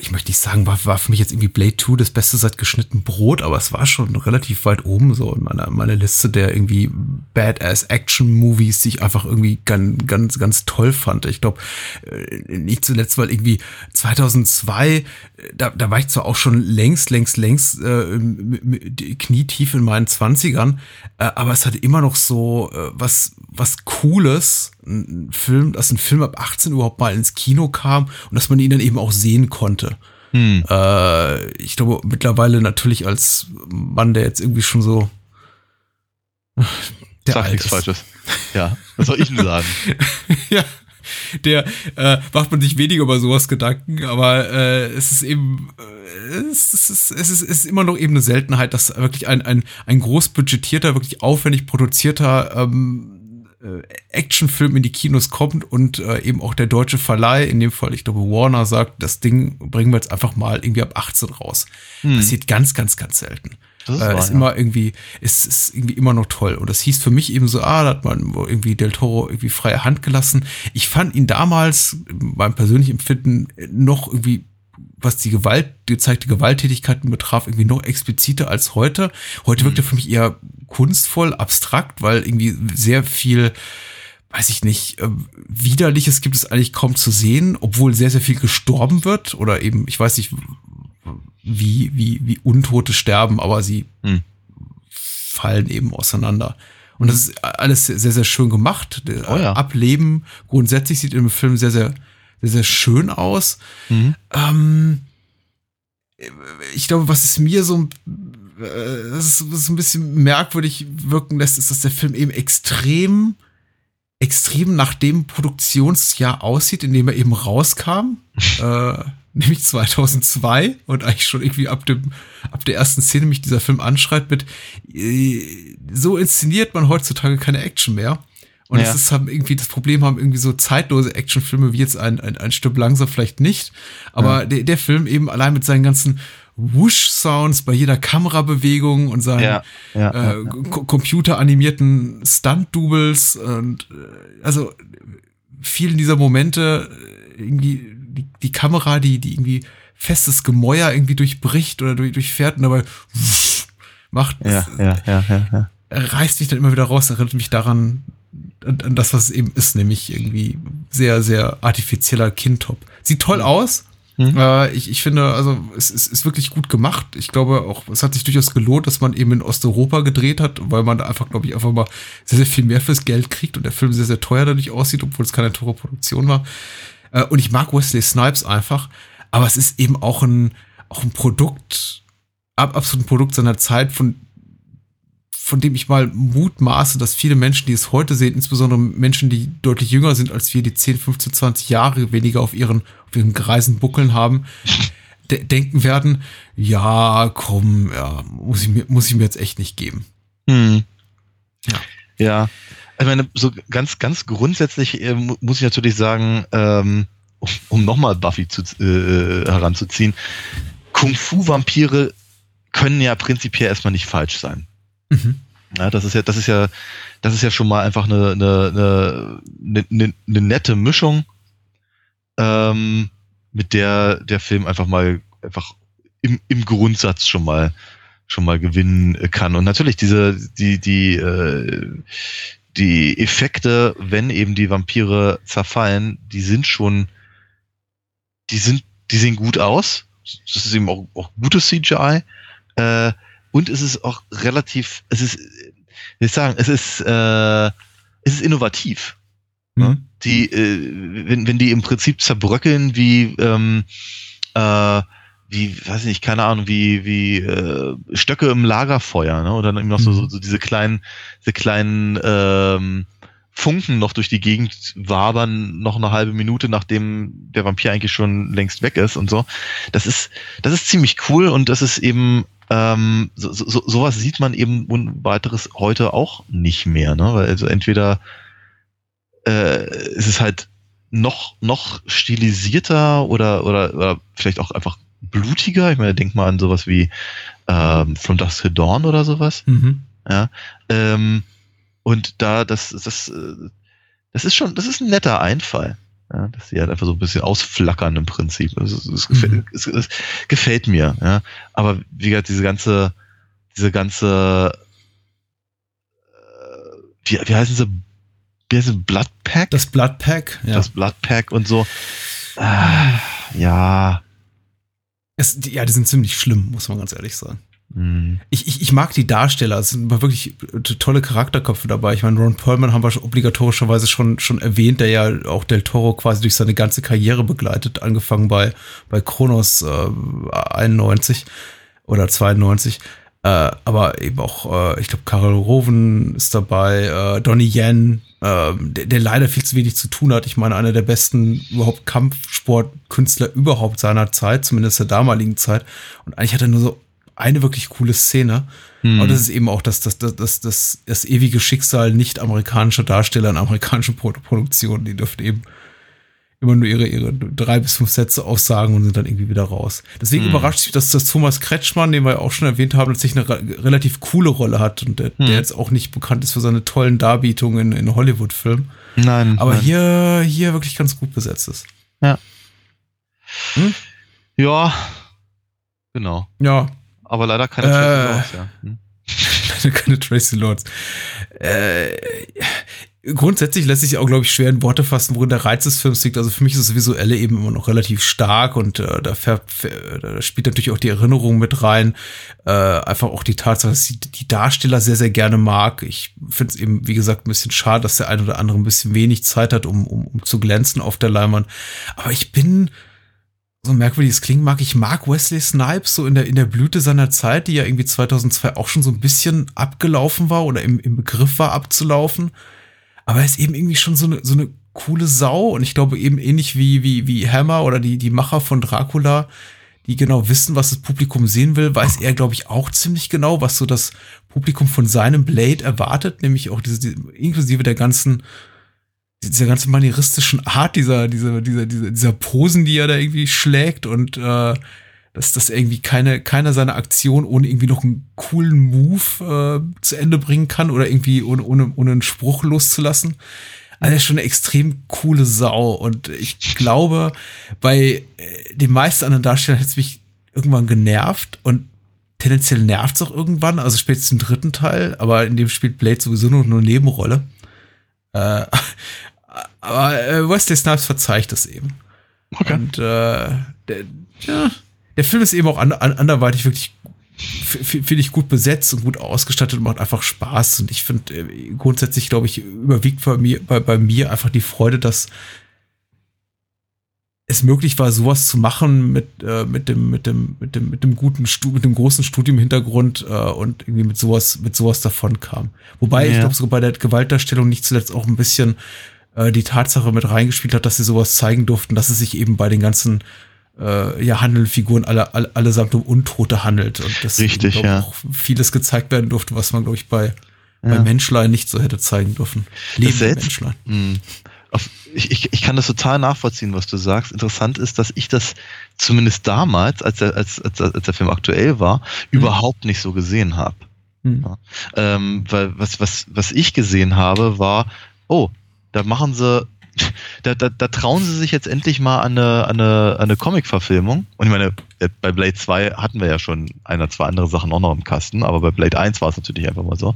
ich möchte nicht sagen, war, war für mich jetzt irgendwie Blade 2 das Beste seit geschnitten Brot, aber es war schon relativ weit oben so in meiner, meiner Liste der irgendwie Badass-Action-Movies, die ich einfach irgendwie ganz, ganz, ganz toll fand. Ich glaube, nicht zuletzt, weil irgendwie 2002, äh, da, da war ich zwar auch schon längst, längst, längst äh, knietief in meinen Zwanzigern, äh, aber es hatte immer noch so äh, was, was Cooles, ein Film, dass ein Film ab 18 überhaupt mal ins Kino kam und dass man ihn dann eben auch sehen konnte. Hm. Äh, ich glaube, mittlerweile natürlich als Mann, der jetzt irgendwie schon so. Der Sag nichts. Falsches. Ja, was soll ich denn sagen? ja, der äh, macht man sich weniger über sowas Gedanken, aber äh, es ist eben, äh, es, ist, es, ist, es ist immer noch eben eine Seltenheit, dass wirklich ein, ein, ein groß budgetierter, wirklich aufwendig produzierter ähm, äh, Actionfilm in die Kinos kommt und äh, eben auch der deutsche Verleih, in dem Fall, ich glaube, Warner sagt, das Ding bringen wir jetzt einfach mal irgendwie ab 18 raus. Hm. Passiert ganz, ganz, ganz selten. Das ist äh, wahr, ist ja. immer irgendwie, ist, ist irgendwie immer noch toll. Und das hieß für mich eben so, ah, da hat man irgendwie Del Toro irgendwie freie Hand gelassen. Ich fand ihn damals, beim persönlichen Empfinden, noch irgendwie, was die Gewalt, die gezeigte Gewalttätigkeiten betraf, irgendwie noch expliziter als heute. Heute wirkt er für mich eher kunstvoll, abstrakt, weil irgendwie sehr viel, weiß ich nicht, äh, Widerliches gibt es eigentlich kaum zu sehen, obwohl sehr, sehr viel gestorben wird oder eben, ich weiß nicht, wie, wie, wie Untote sterben, aber sie Hm. fallen eben auseinander. Und das ist alles sehr, sehr schön gemacht. Oh ja. Ableben grundsätzlich sieht im Film sehr, sehr, sehr, sehr schön aus. Mhm. Ähm, ich glaube, was es mir so äh, das ist, was es ein bisschen merkwürdig wirken lässt, ist, dass der Film eben extrem, extrem nach dem Produktionsjahr aussieht, in dem er eben rauskam. äh, nämlich 2002 und eigentlich schon irgendwie ab dem ab der ersten Szene mich dieser Film anschreit mit äh, so inszeniert man heutzutage keine Action mehr und Ja. es ist haben irgendwie das Problem haben irgendwie so zeitlose Actionfilme wie jetzt ein ein, ein Stück langsam vielleicht nicht aber der, der Film eben allein mit seinen ganzen Whoosh-Sounds bei jeder Kamerabewegung und seinen Ja, ja, äh, ja, computeranimierten Stunt-Doubles und äh, also vielen dieser Momente äh, irgendwie die, die Kamera, die, die irgendwie festes Gemäuer irgendwie durchbricht oder durch, durchfährt und dabei macht, Ja, ja, ja, ja, ja. reißt mich dann immer wieder raus, erinnert mich daran, an, an das, was es eben ist, nämlich irgendwie sehr, sehr artifizieller Kindtop. Sieht toll aus. Mhm. Äh, ich, ich finde, also es, es ist wirklich gut gemacht. Ich glaube auch, es hat sich durchaus gelohnt, dass man eben in Osteuropa gedreht hat, weil man da einfach, glaube ich, einfach mal sehr, sehr viel mehr fürs Geld kriegt und der Film sehr, sehr teuer dadurch aussieht, obwohl es keine teure Produktion war. Äh, und ich mag Wesley Snipes einfach, aber es ist eben auch ein, auch ein Produkt, ab, absolut ein Produkt seiner Zeit, von, von dem ich mal mutmaße, dass viele Menschen, die es heute sehen, insbesondere Menschen, die deutlich jünger sind als wir, die 10, 15, 20 Jahre weniger auf ihren, auf ihren greisen Buckeln haben, de denken werden, ja, komm, ja, muss ich mir, muss ich mir jetzt echt nicht geben. Hm. Ja. Ja. Ich meine, so ganz, ganz grundsätzlich äh, mu- muss ich natürlich sagen, ähm, um, um nochmal Buffy zu, äh, heranzuziehen, Kung-Fu-Vampire können ja prinzipiell erstmal nicht falsch sein. Mhm. Ja, das ist ja, das ist ja, das ist ja schon mal einfach eine, eine, eine, eine, eine nette Mischung, ähm, mit der der Film einfach mal einfach im, im Grundsatz schon mal schon mal gewinnen kann. Und natürlich diese die die äh, die Effekte, wenn eben die Vampire zerfallen, die sind schon, die sind, die sehen gut aus. Das ist eben auch, auch gutes CGI. Äh, und es ist auch relativ, es ist, wie ich sagen, es ist, äh, es ist innovativ. Ne? Mhm. Die, äh, wenn, wenn die im Prinzip zerbröckeln wie, ähm, äh, wie, weiß ich nicht, keine Ahnung, wie, wie äh, Stöcke im Lagerfeuer, ne? Oder dann eben noch so, so, so diese kleinen, diese kleinen ähm, Funken noch durch die Gegend wabern, noch eine halbe Minute, nachdem der Vampir eigentlich schon längst weg ist und so. Das ist, das ist ziemlich cool und das ist eben, ähm, so, so, so- sowas sieht man eben und weiteres heute auch nicht mehr, ne? Weil also entweder äh, ist es halt noch, noch stilisierter oder, oder, oder vielleicht auch einfach blutiger. Ich meine, denk mal an sowas wie ähm, From Dusk Till Dawn oder sowas. Mhm. Ja. Ähm, und da, das, das, äh, das ist schon, das ist ein netter Einfall. Ja, dass die halt einfach so ein bisschen ausflackern im Prinzip. Ist- das, gefällt, Mhm. es, es gefällt mir, ja. Aber wie gesagt, diese ganze, diese ganze, äh, wie, wie heißen sie? Wie heißt es? Blood Pack? Das Blood Pack, ja. Das Blood Pack und so. Ah, ja. Es, die, ja, die sind ziemlich schlimm, muss man ganz ehrlich sagen. Mhm. Ich, ich, ich mag die Darsteller, es sind wirklich tolle Charakterköpfe dabei. Ich meine, Ron Perlman haben wir obligatorischerweise schon, schon erwähnt, der ja auch Del Toro quasi durch seine ganze Karriere begleitet, angefangen bei, bei Kronos äh, 91 oder 92. Äh, aber eben auch, äh, ich glaube, Karel Roven ist dabei, äh, Donnie Yen, äh, der, der leider viel zu wenig zu tun hat. Ich meine, einer der besten überhaupt Kampfsportkünstler überhaupt seiner Zeit, zumindest der damaligen Zeit. Und eigentlich hat er nur so eine wirklich coole Szene. Hm. Aber das ist eben auch das, das, das, das, das, das ewige Schicksal nicht amerikanischer Darsteller in amerikanischen Pro Produktionen. Die dürfen eben immer nur ihre, ihre drei bis fünf Sätze aussagen und sind dann irgendwie wieder raus. Deswegen Hm. überrascht sich, dass das Thomas Kretschmann, den wir ja auch schon erwähnt haben, tatsächlich eine re relativ coole Rolle hat und der, Hm. der jetzt auch nicht bekannt ist für seine tollen Darbietungen in, in Hollywood-Filmen. Nein. Aber nein. hier, hier wirklich ganz gut besetzt ist. Ja. Genau. Ja, Aber leider keine Äh. Tracy Lords, ja. Hm. keine Tracy Lords. Äh, grundsätzlich lässt sich auch, glaube ich, schwer in Worte fassen, worin der Reiz des Films liegt. Also für mich ist das Visuelle eben immer noch relativ stark und äh, da, fär, fär, da spielt natürlich auch die Erinnerung mit rein. Äh, einfach auch die Tatsache, dass ich die Darsteller sehr, sehr gerne mag. Ich finde es eben, wie gesagt, ein bisschen schade, dass der ein oder andere ein bisschen wenig Zeit hat, um, um, um zu glänzen auf der Leinwand. Aber ich bin so merkwürdig es klingen mag, ich mag Wesley Snipes so in der, in der Blüte seiner Zeit, die ja irgendwie 2002 auch schon so ein bisschen abgelaufen war oder im, im Begriff war abzulaufen. Aber er ist eben irgendwie schon so eine, so eine coole Sau und ich glaube eben ähnlich wie, wie, wie Hammer oder die, die Macher von Dracula, die genau wissen, was das Publikum sehen will, weiß er, glaube ich, auch ziemlich genau, was so das Publikum von seinem Blade erwartet, nämlich auch diese, diese inklusive der ganzen dieser ganzen manieristischen Art dieser, dieser, dieser, dieser, dieser Posen, die er da irgendwie schlägt und äh, dass das irgendwie keine, keiner seiner Aktion ohne irgendwie noch einen coolen Move äh, zu Ende bringen kann oder irgendwie ohne, ohne, ohne einen Spruch loszulassen. Also er ist schon eine extrem coole Sau und ich glaube, bei äh, den meisten anderen Darstellern hätte es mich irgendwann genervt und tendenziell nervt es auch irgendwann, also spätestens im dritten Teil, aber in dem spielt Blade sowieso nur eine Nebenrolle. Äh, aber äh, Wesley Snipes verzeiht das eben. Okay. Und äh, der, ja, der Film ist eben auch an, an, anderweitig wirklich, finde ich, gut besetzt und gut ausgestattet und macht einfach Spaß. Und ich finde, äh, grundsätzlich, glaube ich, überwiegt bei mir, bei, bei mir einfach die Freude, dass es möglich war, sowas zu machen mit, äh, mit dem, mit dem, mit dem, mit dem guten Stu mit dem großen Studiumhintergrund äh, und irgendwie mit sowas, mit sowas davon kam. Wobei ich Ja. glaube, so bei der Gewaltdarstellung nicht zuletzt auch ein bisschen äh, die Tatsache mit reingespielt hat, dass sie sowas zeigen durften, dass es sich eben bei den ganzen äh, ja, handelnden Figuren alle, alle, allesamt um Untote handelt. Und das Richtig, ja. auch vieles gezeigt werden durfte, was man, glaube ich, bei, bei Ja. Menschlein nicht so hätte zeigen dürfen. Leben selts- Menschlein. Ich, ich, ich kann das total nachvollziehen, was du sagst. Interessant ist, dass ich das zumindest damals, als der, als, als, als der Film aktuell war, überhaupt nicht so gesehen habe. Hm. Ähm, weil was, was, was ich gesehen habe, war, oh, da machen sie, da, da, da trauen sie sich jetzt endlich mal an eine, an eine, an eine Comic-Verfilmung. Und ich meine, äh, bei Blade 2 hatten wir ja schon ein oder zwei andere Sachen auch noch im Kasten, aber bei Blade 1 war es natürlich einfach mal so.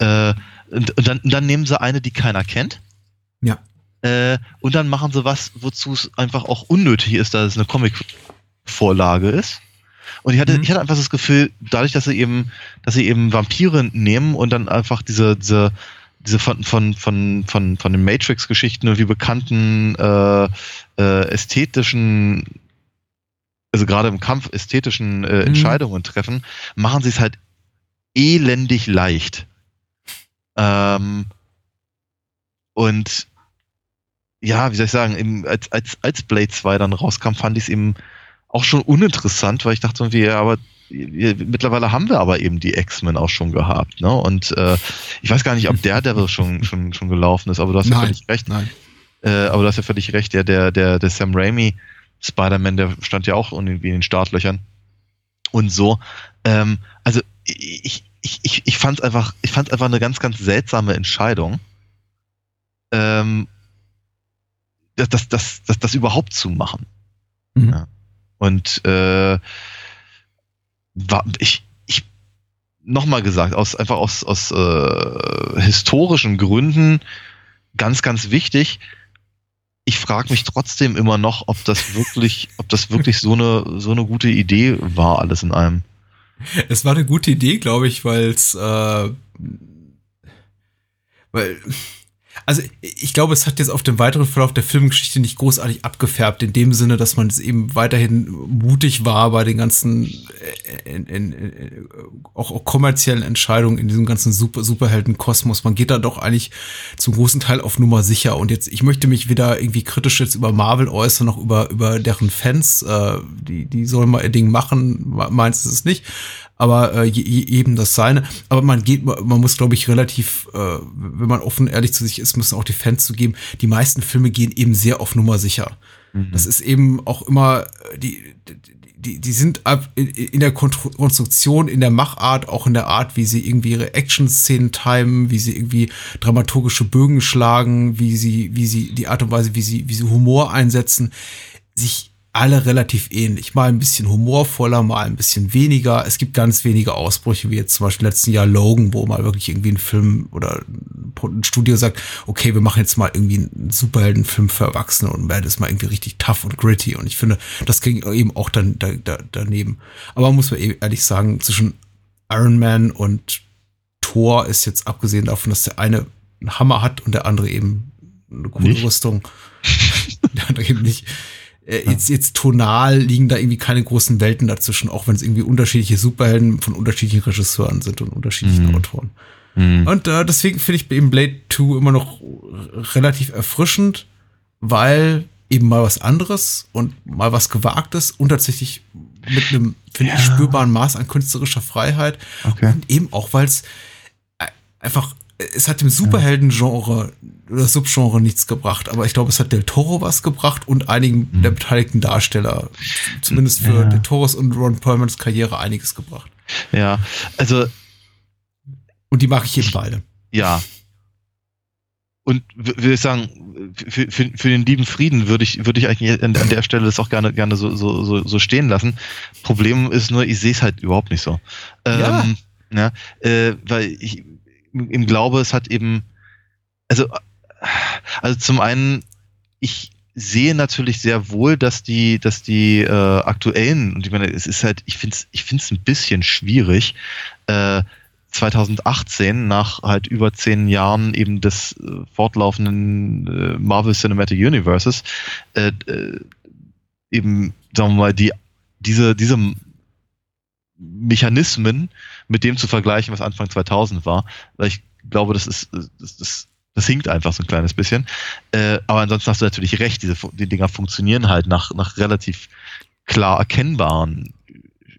Äh, und, und, dann, und dann nehmen sie eine, die keiner kennt. Ja. Äh, und dann machen sie was, wozu es einfach auch unnötig ist, dass es eine Comic-Vorlage ist. Und ich hatte, Mhm. ich hatte einfach das Gefühl, dadurch, dass sie eben, dass sie eben Vampire nehmen und dann einfach diese, diese, diese von, von, von, von, von den Matrix-Geschichten irgendwie bekannten äh, äh, ästhetischen, also gerade im Kampf ästhetischen äh, Mhm. Entscheidungen treffen, machen sie es halt elendig leicht. Ähm, und ja, wie soll ich sagen, eben, als, als, als Blade 2 dann rauskam, fand ich es eben auch schon uninteressant, weil ich dachte irgendwie, ja, aber mittlerweile haben wir aber eben die X-Men auch schon gehabt, ne? Und äh, ich weiß gar nicht, ob der Devil schon, schon, schon gelaufen ist, aber du hast ja Nein, völlig recht. nein. Äh, aber du hast ja völlig recht, der, der, der, der Sam Raimi Spider-Man, der stand ja auch irgendwie in den Startlöchern. Und so. Ähm, also ich, ich, ich, ich fand es einfach, ich fand einfach eine ganz, ganz seltsame Entscheidung. Ähm, das, das, das, das, das überhaupt zu machen. Mhm. Ja. Und äh, war, ich, ich nochmal gesagt, aus, einfach aus, aus äh, historischen Gründen ganz, ganz wichtig. Ich frage mich trotzdem immer noch, ob das wirklich, ob das wirklich so eine, so eine gute Idee war, alles in allem. Es war eine gute Idee, glaube ich, weil es, äh, weil also ich glaube, es hat jetzt auf dem weiteren Verlauf der Filmgeschichte nicht großartig abgefärbt, in dem Sinne, dass man es eben weiterhin mutig war bei den ganzen äh, in, in, in, auch, auch kommerziellen Entscheidungen in diesem ganzen Super, Superhelden-Kosmos. Man geht da doch eigentlich zum großen Teil auf Nummer sicher. Und jetzt, ich möchte mich weder irgendwie kritisch jetzt über Marvel äußern, noch über, über deren Fans. Äh, die, die sollen mal ihr Ding machen, meinst du es nicht aber äh, eben das seine. Aber man geht, man muss, glaube ich, relativ, äh, wenn man offen ehrlich zu sich ist, müssen auch die Fans zugeben, die meisten Filme gehen eben sehr auf Nummer sicher. Mhm. Das ist eben auch immer, die, die, die sind in der Konstruktion, in der Machart, auch in der Art, wie sie irgendwie ihre Action-Szenen timen, wie sie irgendwie dramaturgische Bögen schlagen, wie sie, wie sie, die Art und Weise, wie sie, wie sie Humor einsetzen, sich alle relativ ähnlich. Mal ein bisschen humorvoller, mal ein bisschen weniger. Es gibt ganz wenige Ausbrüche, wie jetzt zum Beispiel letzten Jahr Logan, wo mal wirklich irgendwie ein Film oder ein Studio sagt, okay, wir machen jetzt mal irgendwie einen Superheldenfilm für Erwachsene und werden es mal irgendwie richtig tough und gritty. Und ich finde, das ging eben auch dann da, da, daneben. Aber muss man ehrlich sagen, zwischen Iron Man und Thor ist jetzt abgesehen davon, dass der eine einen Hammer hat und der andere eben eine coole? Rüstung. der andere eben nicht äh, jetzt, jetzt tonal liegen da irgendwie keine großen Welten dazwischen, auch wenn es irgendwie unterschiedliche Superhelden von unterschiedlichen Regisseuren sind und unterschiedlichen mhm. Autoren. Mhm. Und äh, deswegen finde ich eben Blade 2 immer noch relativ erfrischend, weil eben mal was anderes und mal was Gewagtes und tatsächlich mit einem, finde ja. ich, spürbaren Maß an künstlerischer Freiheit. Okay. Und eben auch, weil es einfach es hat dem Superhelden-Genre oder Subgenre nichts gebracht, aber ich glaube, es hat Del Toro was gebracht und einigen mhm. der beteiligten Darsteller, zumindest für ja. Del Toros und Ron Perlmans Karriere einiges gebracht. Ja, also. Und die mache ich eben beide. Ja. Und würde ich sagen, für, für, für den lieben Frieden würde ich, würde ich eigentlich an, an der Stelle das auch gerne, gerne so, so, so, so stehen lassen. Problem ist nur, ich sehe es halt überhaupt nicht so. Ähm, ja. ja äh, weil ich, im Glaube, es hat eben, also, also zum einen, ich sehe natürlich sehr wohl, dass die, dass die äh, aktuellen, und ich meine, es ist halt, ich finde es ich find's ein bisschen schwierig, äh, 2018 nach halt über zehn Jahren eben des äh, fortlaufenden äh, Marvel Cinematic Universes äh, äh, eben, sagen wir mal, die, diese, diese Mechanismen mit dem zu vergleichen, was Anfang 2000 war, weil ich glaube, das ist, das, das, das hinkt einfach so ein kleines bisschen. Äh, aber ansonsten hast du natürlich recht, diese die Dinger funktionieren halt nach, nach relativ klar erkennbaren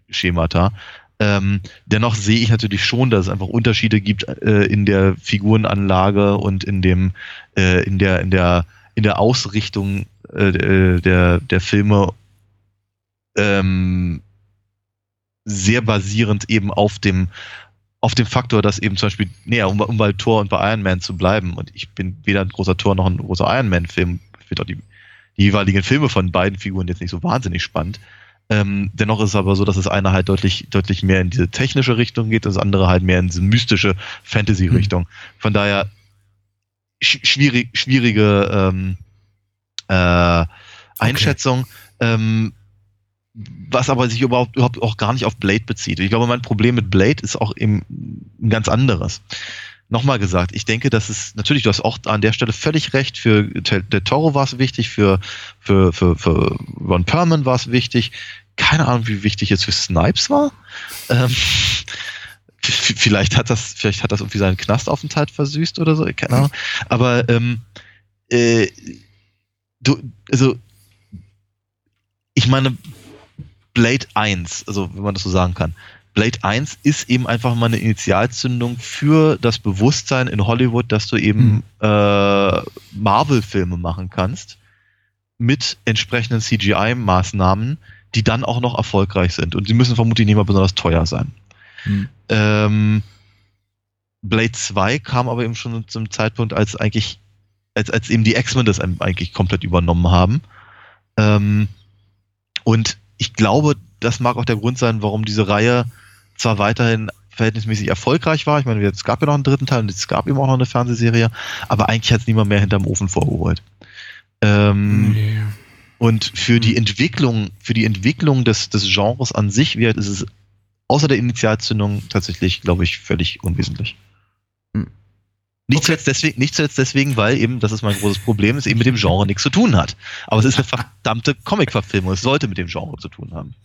Schemata. Ähm, dennoch sehe ich natürlich schon, dass es einfach Unterschiede gibt äh, in der Figurenanlage und in dem, äh, in der, in der, in der Ausrichtung äh, der, der Filme ähm, sehr basierend eben auf dem, auf dem Faktor, dass eben zum Beispiel, nee, um, um bei Thor und bei Iron Man zu bleiben, und ich bin weder ein großer Thor noch ein großer Iron Man-Film, ich finde auch die, die jeweiligen Filme von beiden Figuren jetzt nicht so wahnsinnig spannend. Ähm, dennoch ist es aber so, dass das eine halt deutlich, deutlich mehr in diese technische Richtung geht, das andere halt mehr in diese mystische Fantasy-Richtung. Mhm. Von daher sch schwierig, schwierige ähm, äh, Einschätzung. Okay. Ähm, was aber sich überhaupt, überhaupt auch gar nicht auf Blade bezieht. Ich glaube, mein Problem mit Blade ist auch eben ein ganz anderes. Nochmal gesagt, ich denke, dass es natürlich, du hast auch an der Stelle völlig recht, für der Toro war es wichtig, für, für, für, für Ron Perlman war es wichtig. Keine Ahnung, wie wichtig es für Snipes war. Ähm, vielleicht hat das, vielleicht hat das irgendwie seinen Knastaufenthalt versüßt oder so, keine Ahnung. Aber ähm, äh, du, also ich meine, Blade 1, also wenn man das so sagen kann. Blade 1 ist eben einfach mal eine Initialzündung für das Bewusstsein in Hollywood, dass du eben mhm. äh, Marvel-Filme machen kannst mit entsprechenden CGI-Maßnahmen, die dann auch noch erfolgreich sind. Und sie müssen vermutlich nicht mal besonders teuer sein. Mhm. Ähm, Blade 2 kam aber eben schon zum Zeitpunkt, als eigentlich, als, als eben die X-Men das eigentlich komplett übernommen haben. Ähm, und ich glaube, das mag auch der Grund sein, warum diese Reihe zwar weiterhin verhältnismäßig erfolgreich war. Ich meine, es gab ja noch einen dritten Teil und es gab eben auch noch eine Fernsehserie, aber eigentlich hat es niemand mehr hinterm Ofen vorgeholt. Ähm, nee. Und für die Entwicklung, für die Entwicklung des, des Genres an sich wird, ist es außer der Initialzündung tatsächlich, glaube ich, völlig unwesentlich. Nicht, Okay. zuletzt deswegen, nicht zuletzt deswegen, weil eben, das ist mein großes Problem, es eben mit dem Genre nichts zu tun hat. Aber es ist eine verdammte Comic-Verfilmung, es sollte mit dem Genre zu tun haben.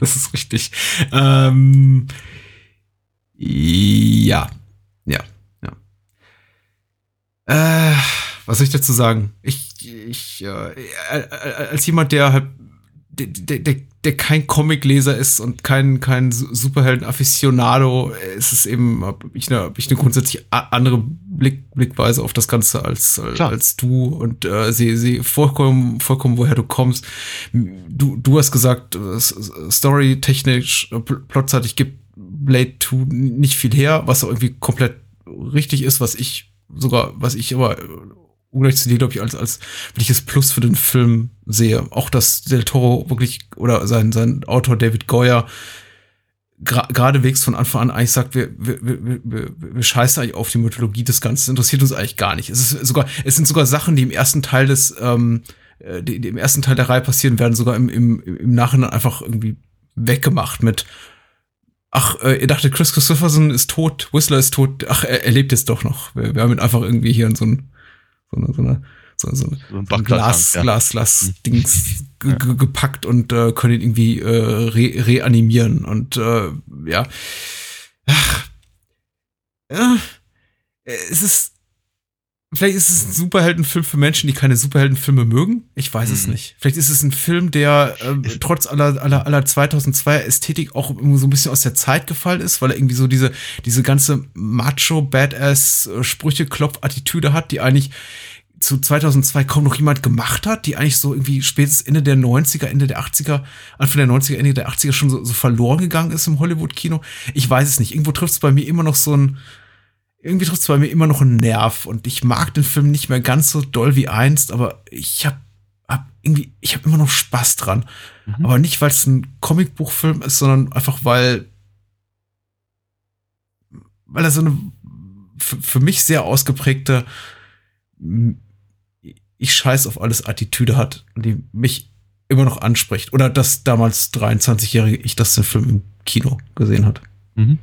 Das ist richtig. Ähm, ja, ja, ja. Äh, was soll ich dazu sagen? Ich, ich, äh, äh, als jemand, der halt, der, der, der, kein Comicleser ist und kein, kein Su- Superhelden-Afficionado, ist es eben, hab ich eine, hab ich eine grundsätzlich andere Blick, Blickweise auf das Ganze als, als, Klar. als du und äh, sehe sehe vollkommen, vollkommen, woher du kommst. Du, du hast gesagt, storytechnisch, äh, pl- plotseitig gibt Blade 2 nicht viel her, was irgendwie komplett richtig ist, was ich sogar, was ich aber ungleich zu dir, glaube ich, als, als wirkliches Plus für den Film sehe. Auch, dass Del Toro wirklich, oder sein, sein Autor David Goyer, geradewegs von Anfang an eigentlich sagt, wir, wir, wir, wir, wir scheißen eigentlich auf die Mythologie des Ganzen. Interessiert uns eigentlich gar nicht. Es ist sogar, es sind sogar Sachen, die im ersten Teil des, ähm, äh, die, die im ersten Teil der Reihe passieren, werden sogar im, im, im Nachhinein einfach irgendwie weggemacht mit Ach, äh, ihr dachtet, Chris Christopherson ist tot, Whistler ist tot. Ach, er, er lebt jetzt doch noch. Wir, wir haben ihn einfach irgendwie hier in so ein so eine, so eine, so, so, eine, So ein Glas, ja. Glas, Glas, Dings ge- ge- gepackt und äh, können ihn irgendwie äh, re reanimieren und äh, ja. Ach. ja. Es ist Vielleicht ist es ein Superheldenfilm für Menschen, die keine Superheldenfilme mögen. Ich weiß es Mhm. nicht. Vielleicht ist es ein Film, der Ist- trotz aller, aller, aller 2002er Ästhetik auch irgendwie so ein bisschen aus der Zeit gefallen ist, weil er irgendwie so diese, diese ganze Macho, Badass, äh, hat, die eigentlich zu 2002 kaum noch jemand gemacht hat, die eigentlich so irgendwie spätestens Ende der 90er, Ende der 80er, Anfang der 90er, Ende der 80er schon so, so verloren gegangen ist im Hollywood-Kino. Ich weiß es nicht. Irgendwo trifft es bei mir immer noch so ein, irgendwie trifft es bei mir immer noch einen Nerv und ich mag den Film nicht mehr ganz so doll wie einst, aber ich hab, hab irgendwie, ich habe immer noch Spaß dran. Mhm. Aber nicht, weil es ein Comicbuchfilm ist, sondern einfach, weil, weil er so eine für, für mich sehr ausgeprägte ich scheiß auf alles Attitüde hat, die mich immer noch anspricht. Oder dass damals 23-jährige ich das den Film im Kino gesehen hat. Mhm.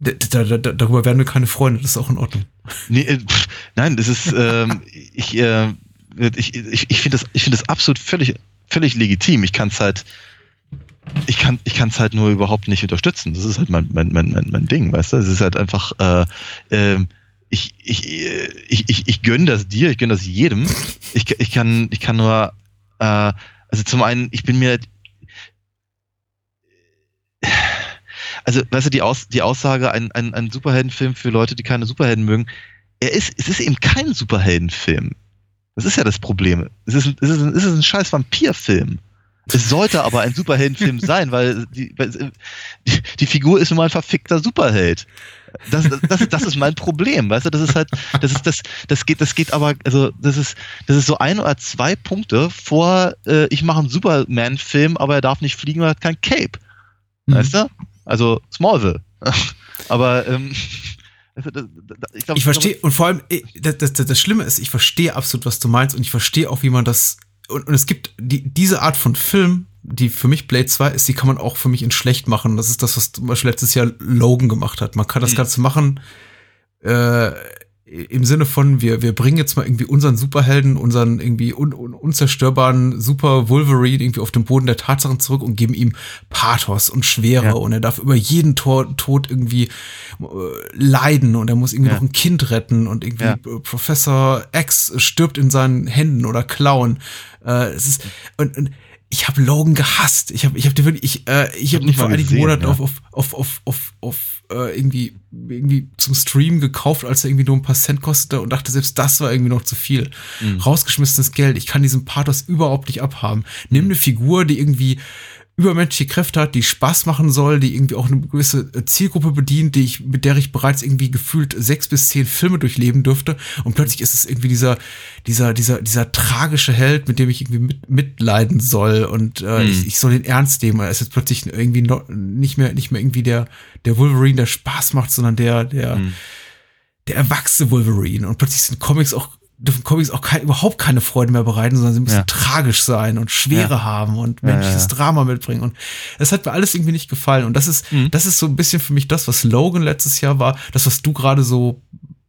Da, da, da, darüber werden wir keine Freunde, das ist auch in Ordnung. Nee, äh, pff, nein, das ist, ähm, ich, äh, ich, ich, ich finde das, ich finde das absolut völlig, völlig legitim. Ich kann es halt, ich kann, ich kann es halt nur überhaupt nicht unterstützen. Das ist halt mein, mein, mein, mein, mein Ding, weißt du? Es ist halt einfach, äh, ähm, ich, ich, äh, ich, ich, ich gönne das dir, ich gönne das jedem. Ich, ich kann, ich kann nur, äh, also zum einen, ich bin mir, also, weißt du, die, Aus, die Aussage, ein, ein, ein Superheldenfilm für Leute, die keine Superhelden mögen, er ist, es ist eben kein Superheldenfilm. Das ist ja das Problem. Es ist ein, es ist ein, es ist ein scheiß Vampirfilm. Es sollte aber ein Superheldenfilm sein, weil die, die, die Figur ist nun mal ein verfickter Superheld. Das, das, das, das ist mein Problem, weißt du, das ist halt, das ist das, das geht, das geht aber, also das ist, das ist so ein oder zwei Punkte vor, äh, ich mache einen Superman-Film, aber er darf nicht fliegen, weil er hat kein Cape. Weißt du? Also Smallville. aber ähm, ich, Ich verstehe, und vor allem, eh, das, das, das Schlimme ist, ich verstehe absolut, was du meinst, und ich verstehe auch, wie man das. Und, und es gibt die, diese Art von Film, die für mich Blade 2 ist, die kann man auch für mich in schlecht machen. Das ist das, was zum Beispiel letztes Jahr Logan gemacht hat. Man kann das Mhm. Ganze machen, äh, im Sinne von, wir, wir bringen jetzt mal irgendwie unseren Superhelden, unseren irgendwie un, un, unzerstörbaren Super Wolverine irgendwie auf den Boden der Tatsachen zurück und geben ihm Pathos und Schwere Ja. und er darf über jeden Tor, Tod irgendwie äh, leiden und er muss irgendwie Ja. noch ein Kind retten und irgendwie Ja. äh, Professor X stirbt in seinen Händen oder Klauen. Äh, es ist und, und ich habe Logan gehasst. Ich habe ich habe den wirklich ich äh, ich habe nicht ihn vor einigen Monaten ja. auf auf auf auf auf, auf äh, irgendwie irgendwie zum Stream gekauft, als er irgendwie nur ein paar Cent kostete und dachte, selbst das war irgendwie noch zu viel. Mhm. Rausgeschmissenes Geld. Ich kann diesen Pathos überhaupt nicht abhaben. Nimm eine Figur, die irgendwie übermenschliche Kräfte hat, die Spaß machen soll, die irgendwie auch eine gewisse äh, Zielgruppe bedient, die ich, mit der ich bereits irgendwie gefühlt sechs bis zehn Filme durchleben dürfte. Und plötzlich ist es irgendwie dieser, dieser, dieser, dieser tragische Held, mit dem ich irgendwie mit, mitleiden soll. Und äh, Hm. ich, ich soll den ernst nehmen. Er ist jetzt plötzlich irgendwie noch, nicht mehr, nicht mehr irgendwie der, der Wolverine, der Spaß macht, sondern der, der, Hm. der erwachsene Wolverine. Und plötzlich sind Comics auch dürfen Comics auch kein, überhaupt keine Freude mehr bereiten, sondern sie müssen Ja. tragisch sein und Schwere Ja. haben und menschliches ja. Drama mitbringen. Und das hat mir alles irgendwie nicht gefallen. Und das ist, Mhm. das ist so ein bisschen für mich das, was Logan letztes Jahr war, das, was du gerade so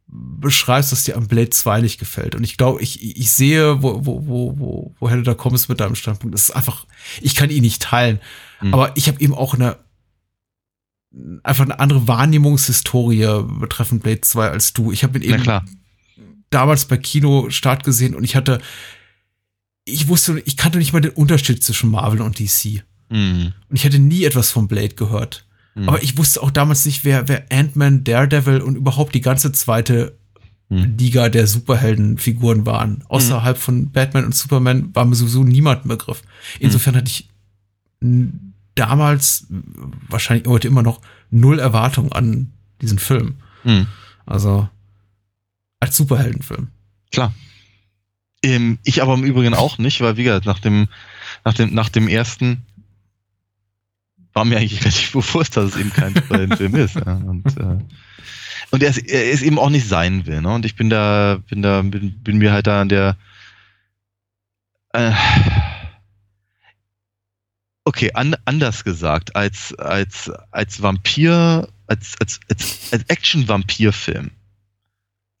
beschreibst, dass dir am Blade 2 nicht gefällt. Und ich glaube, ich, ich sehe, wo, wo, wo, wo, woher du da kommst mit deinem Standpunkt. Das ist einfach, ich kann ihn nicht teilen. Mhm. Aber ich habe eben auch eine einfach eine andere Wahrnehmungshistorie betreffend Blade 2 als du. Ich habe ihn eben klar. Damals bei Kino Start gesehen und ich hatte, ich wusste, ich kannte nicht mal den Unterschied zwischen Marvel und DC. Mhm. Und ich hatte nie etwas von Blade gehört. Mhm. Aber ich wusste auch damals nicht, wer, wer Ant-Man, Daredevil und überhaupt die ganze zweite Mhm. Liga der Superheldenfiguren waren. Außerhalb von Batman und Superman war mir sowieso niemand ein Begriff. Insofern hatte ich damals, wahrscheinlich heute immer noch, null Erwartung an diesen Film. Mhm. Also als Superheldenfilm. Klar. Ähm, ich aber im Übrigen auch nicht, weil wie gesagt, nach dem, nach dem, nach dem ersten war mir eigentlich relativ bewusst, dass es eben kein Superheldenfilm ist. Ja. Und, äh, und er ist, er ist eben auch nicht sein will. Ne? Und ich bin da, bin da, bin, bin mir halt da an der äh, Okay, an, anders gesagt, als, als, als Vampir, als, als, als, als Action-Vampir-Film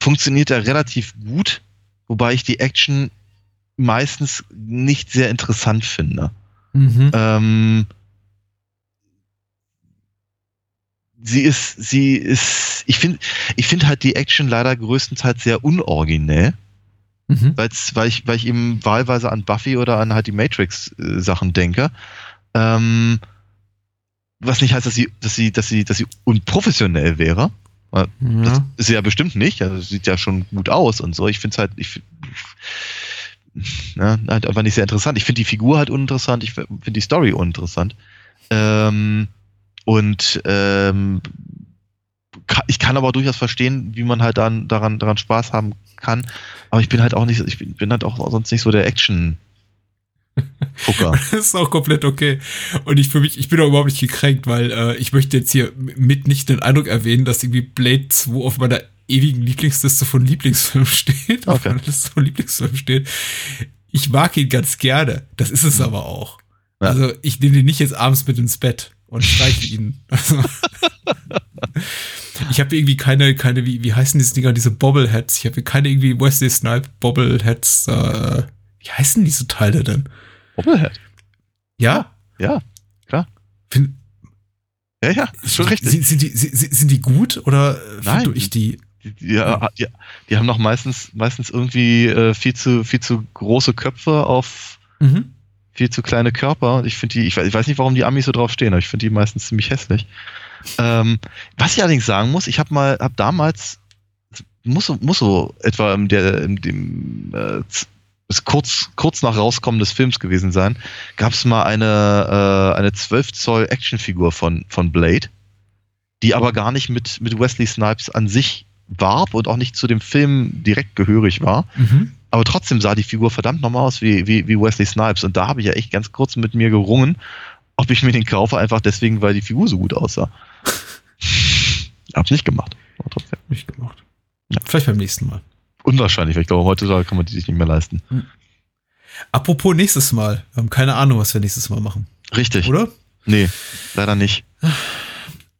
funktioniert er relativ gut, wobei ich die Action meistens nicht sehr interessant finde. Mhm. Ähm, sie ist, sie ist, ich finde, ich finde halt die Action leider größtenteils sehr unoriginell, Mhm. weil ich, weil ich eben wahlweise an Buffy oder an halt die Matrix-Sachen denke. Ähm, was nicht heißt, dass sie, dass sie, dass sie, dass sie unprofessionell wäre. Das Ja. ist ja bestimmt nicht. Also sieht ja schon gut aus und so. Ich finde es halt, ich ne, halt einfach nicht sehr interessant. Ich finde die Figur halt uninteressant. Ich finde die Story uninteressant. Ähm, und ähm, ich kann aber durchaus verstehen, wie man halt dann daran, daran Spaß haben kann. Aber ich bin halt auch nicht, ich bin, bin halt auch sonst nicht so der Action. Fucker. Das ist auch komplett okay. Und ich für mich, ich bin auch überhaupt nicht gekränkt, weil äh, ich möchte jetzt hier mit nicht den Eindruck erwähnen, dass irgendwie Blade 2 auf meiner ewigen Lieblingsliste von Lieblingsfilmen steht. Auf Okay. meiner Liste von Lieblingsfilmen steht. Ich mag ihn ganz gerne. Das ist es aber auch. Ja. Also ich nehme den nicht jetzt abends mit ins Bett und streiche ihn. Also, ich habe irgendwie keine, keine, wie, wie heißen diese Dinger, diese Bobbleheads? Ich habe keine irgendwie Wesley Snipe Bobbleheads. Äh, wie heißen diese Teile denn? Bobblehead. Ja? Ja, Find, ja, ja, ist schon richtig. Sind, sind, die, sind, die gut oder finde ich die? Die, die, ja, die, die haben noch meistens, meistens irgendwie äh, viel zu, viel zu große Köpfe auf Mhm. viel zu kleine Körper. Ich finde die, ich weiß, ich weiß nicht, warum die Amis so drauf stehen, aber ich finde die meistens ziemlich hässlich. Ähm, was ich allerdings sagen muss, ich habe mal, habe damals, muss, so- muss so etwa in der, in dem, äh, ist kurz, kurz nach Rauskommen des Films gewesen sein, gab es mal eine, äh, eine 12 Zoll Actionfigur von, von Blade, die aber gar nicht mit, mit Wesley Snipes an sich warb und auch nicht zu dem Film direkt gehörig war. Mhm. Aber trotzdem sah die Figur verdammt nochmal aus wie, wie, wie Wesley Snipes. Und da habe ich ja echt ganz kurz mit mir gerungen, ob ich mir den kaufe, einfach deswegen, weil die Figur so gut aussah. Hab's nicht gemacht. Aber trotzdem. Nicht gemacht. Ja. Vielleicht beim nächsten Mal. Unwahrscheinlich, weil ich glaube, heutzutage kann man die sich nicht mehr leisten. Apropos nächstes Mal. Wir haben keine Ahnung, was wir nächstes Mal machen. Richtig. Oder? Nee, leider nicht.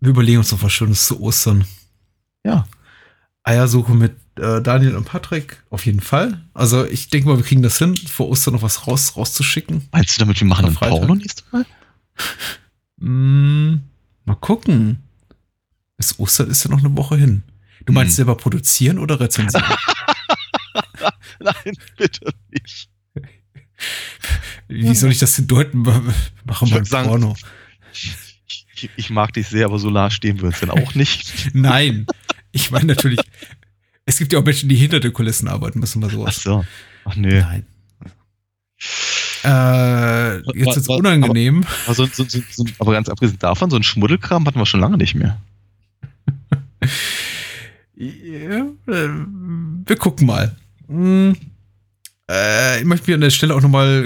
Wir überlegen uns noch was Schönes zu Ostern. Ja. Eiersuche mit äh, Daniel und Patrick auf jeden Fall. Also ich denke mal, wir kriegen das hin, vor Ostern noch was raus, rauszuschicken. Meinst du damit, wir machen einen. Porno nächstes Mal? Mm, mal gucken. Bis Ostern ist ja noch eine Woche hin. Du meinst Hm. selber produzieren oder rezensieren? Nein, bitte nicht. Wie soll ich das denn deuten? Machen Ich wir Porno. Ich, ich mag dich sehr, aber so nah stehen wir uns dann auch nicht. Nein, ich meine natürlich, es gibt ja auch Menschen, die hinter den Kulissen arbeiten müssen, Ach sowas. so. Ach nee. Nein. Äh, jetzt ist Aber- unangenehm. Aber, so, so, so, aber ganz abgesehen davon, so ein Schmuddelkram hatten wir schon lange nicht mehr. Äh, wir gucken mal. Hm, Äh, ich möchte mich an der Stelle auch nochmal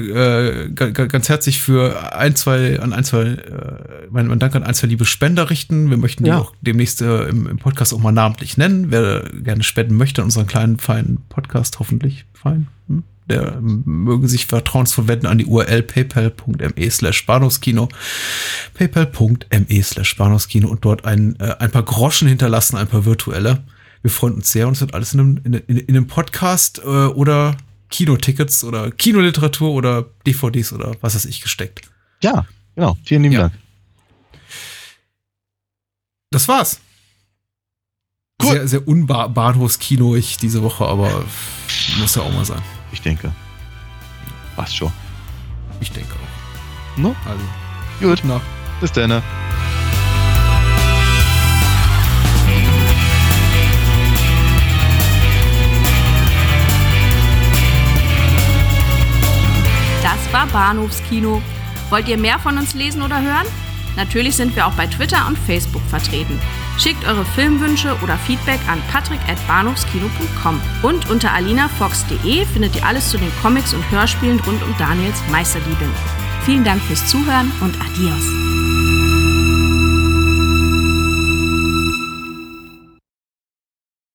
äh, ga- ga- ganz herzlich für ein, zwei, an ein, zwei, äh, mein, mein Dank an ein, zwei liebe Spender richten. Wir möchten die Ja. auch demnächst äh, im, im Podcast auch mal namentlich nennen. Wer gerne spenden möchte an unseren kleinen, feinen Podcast, hoffentlich fein, hm? der ähm, möge sich vertrauensvoll wenden an die URL paypal.me slash Bahnhofskino paypal.me slash Bahnhofskino und dort ein, äh, ein paar Groschen hinterlassen, ein paar virtuelle. Wir freuen uns sehr und es wird alles in einem, in, in, in einem Podcast äh, oder Kinotickets oder Kinoliteratur oder DVDs oder was weiß ich gesteckt. Ja, genau. Vielen lieben Ja. Dank. Das war's. Gut. Sehr, sehr unbahnhofskino ich diese Woche, aber muss ja auch mal sein. Ich denke. Passt schon. Ich denke auch. No? Also, Gut. na, Bis dann. War Bahnhofskino. Wollt ihr mehr von uns lesen oder hören? Natürlich sind wir auch bei Twitter und Facebook vertreten. Schickt eure Filmwünsche oder Feedback an patrick.bahnhofskino.com. Und unter alinafox.de findet ihr alles zu den Comics und Hörspielen rund um Daniels Meisterliebin. Vielen Dank fürs Zuhören und adios.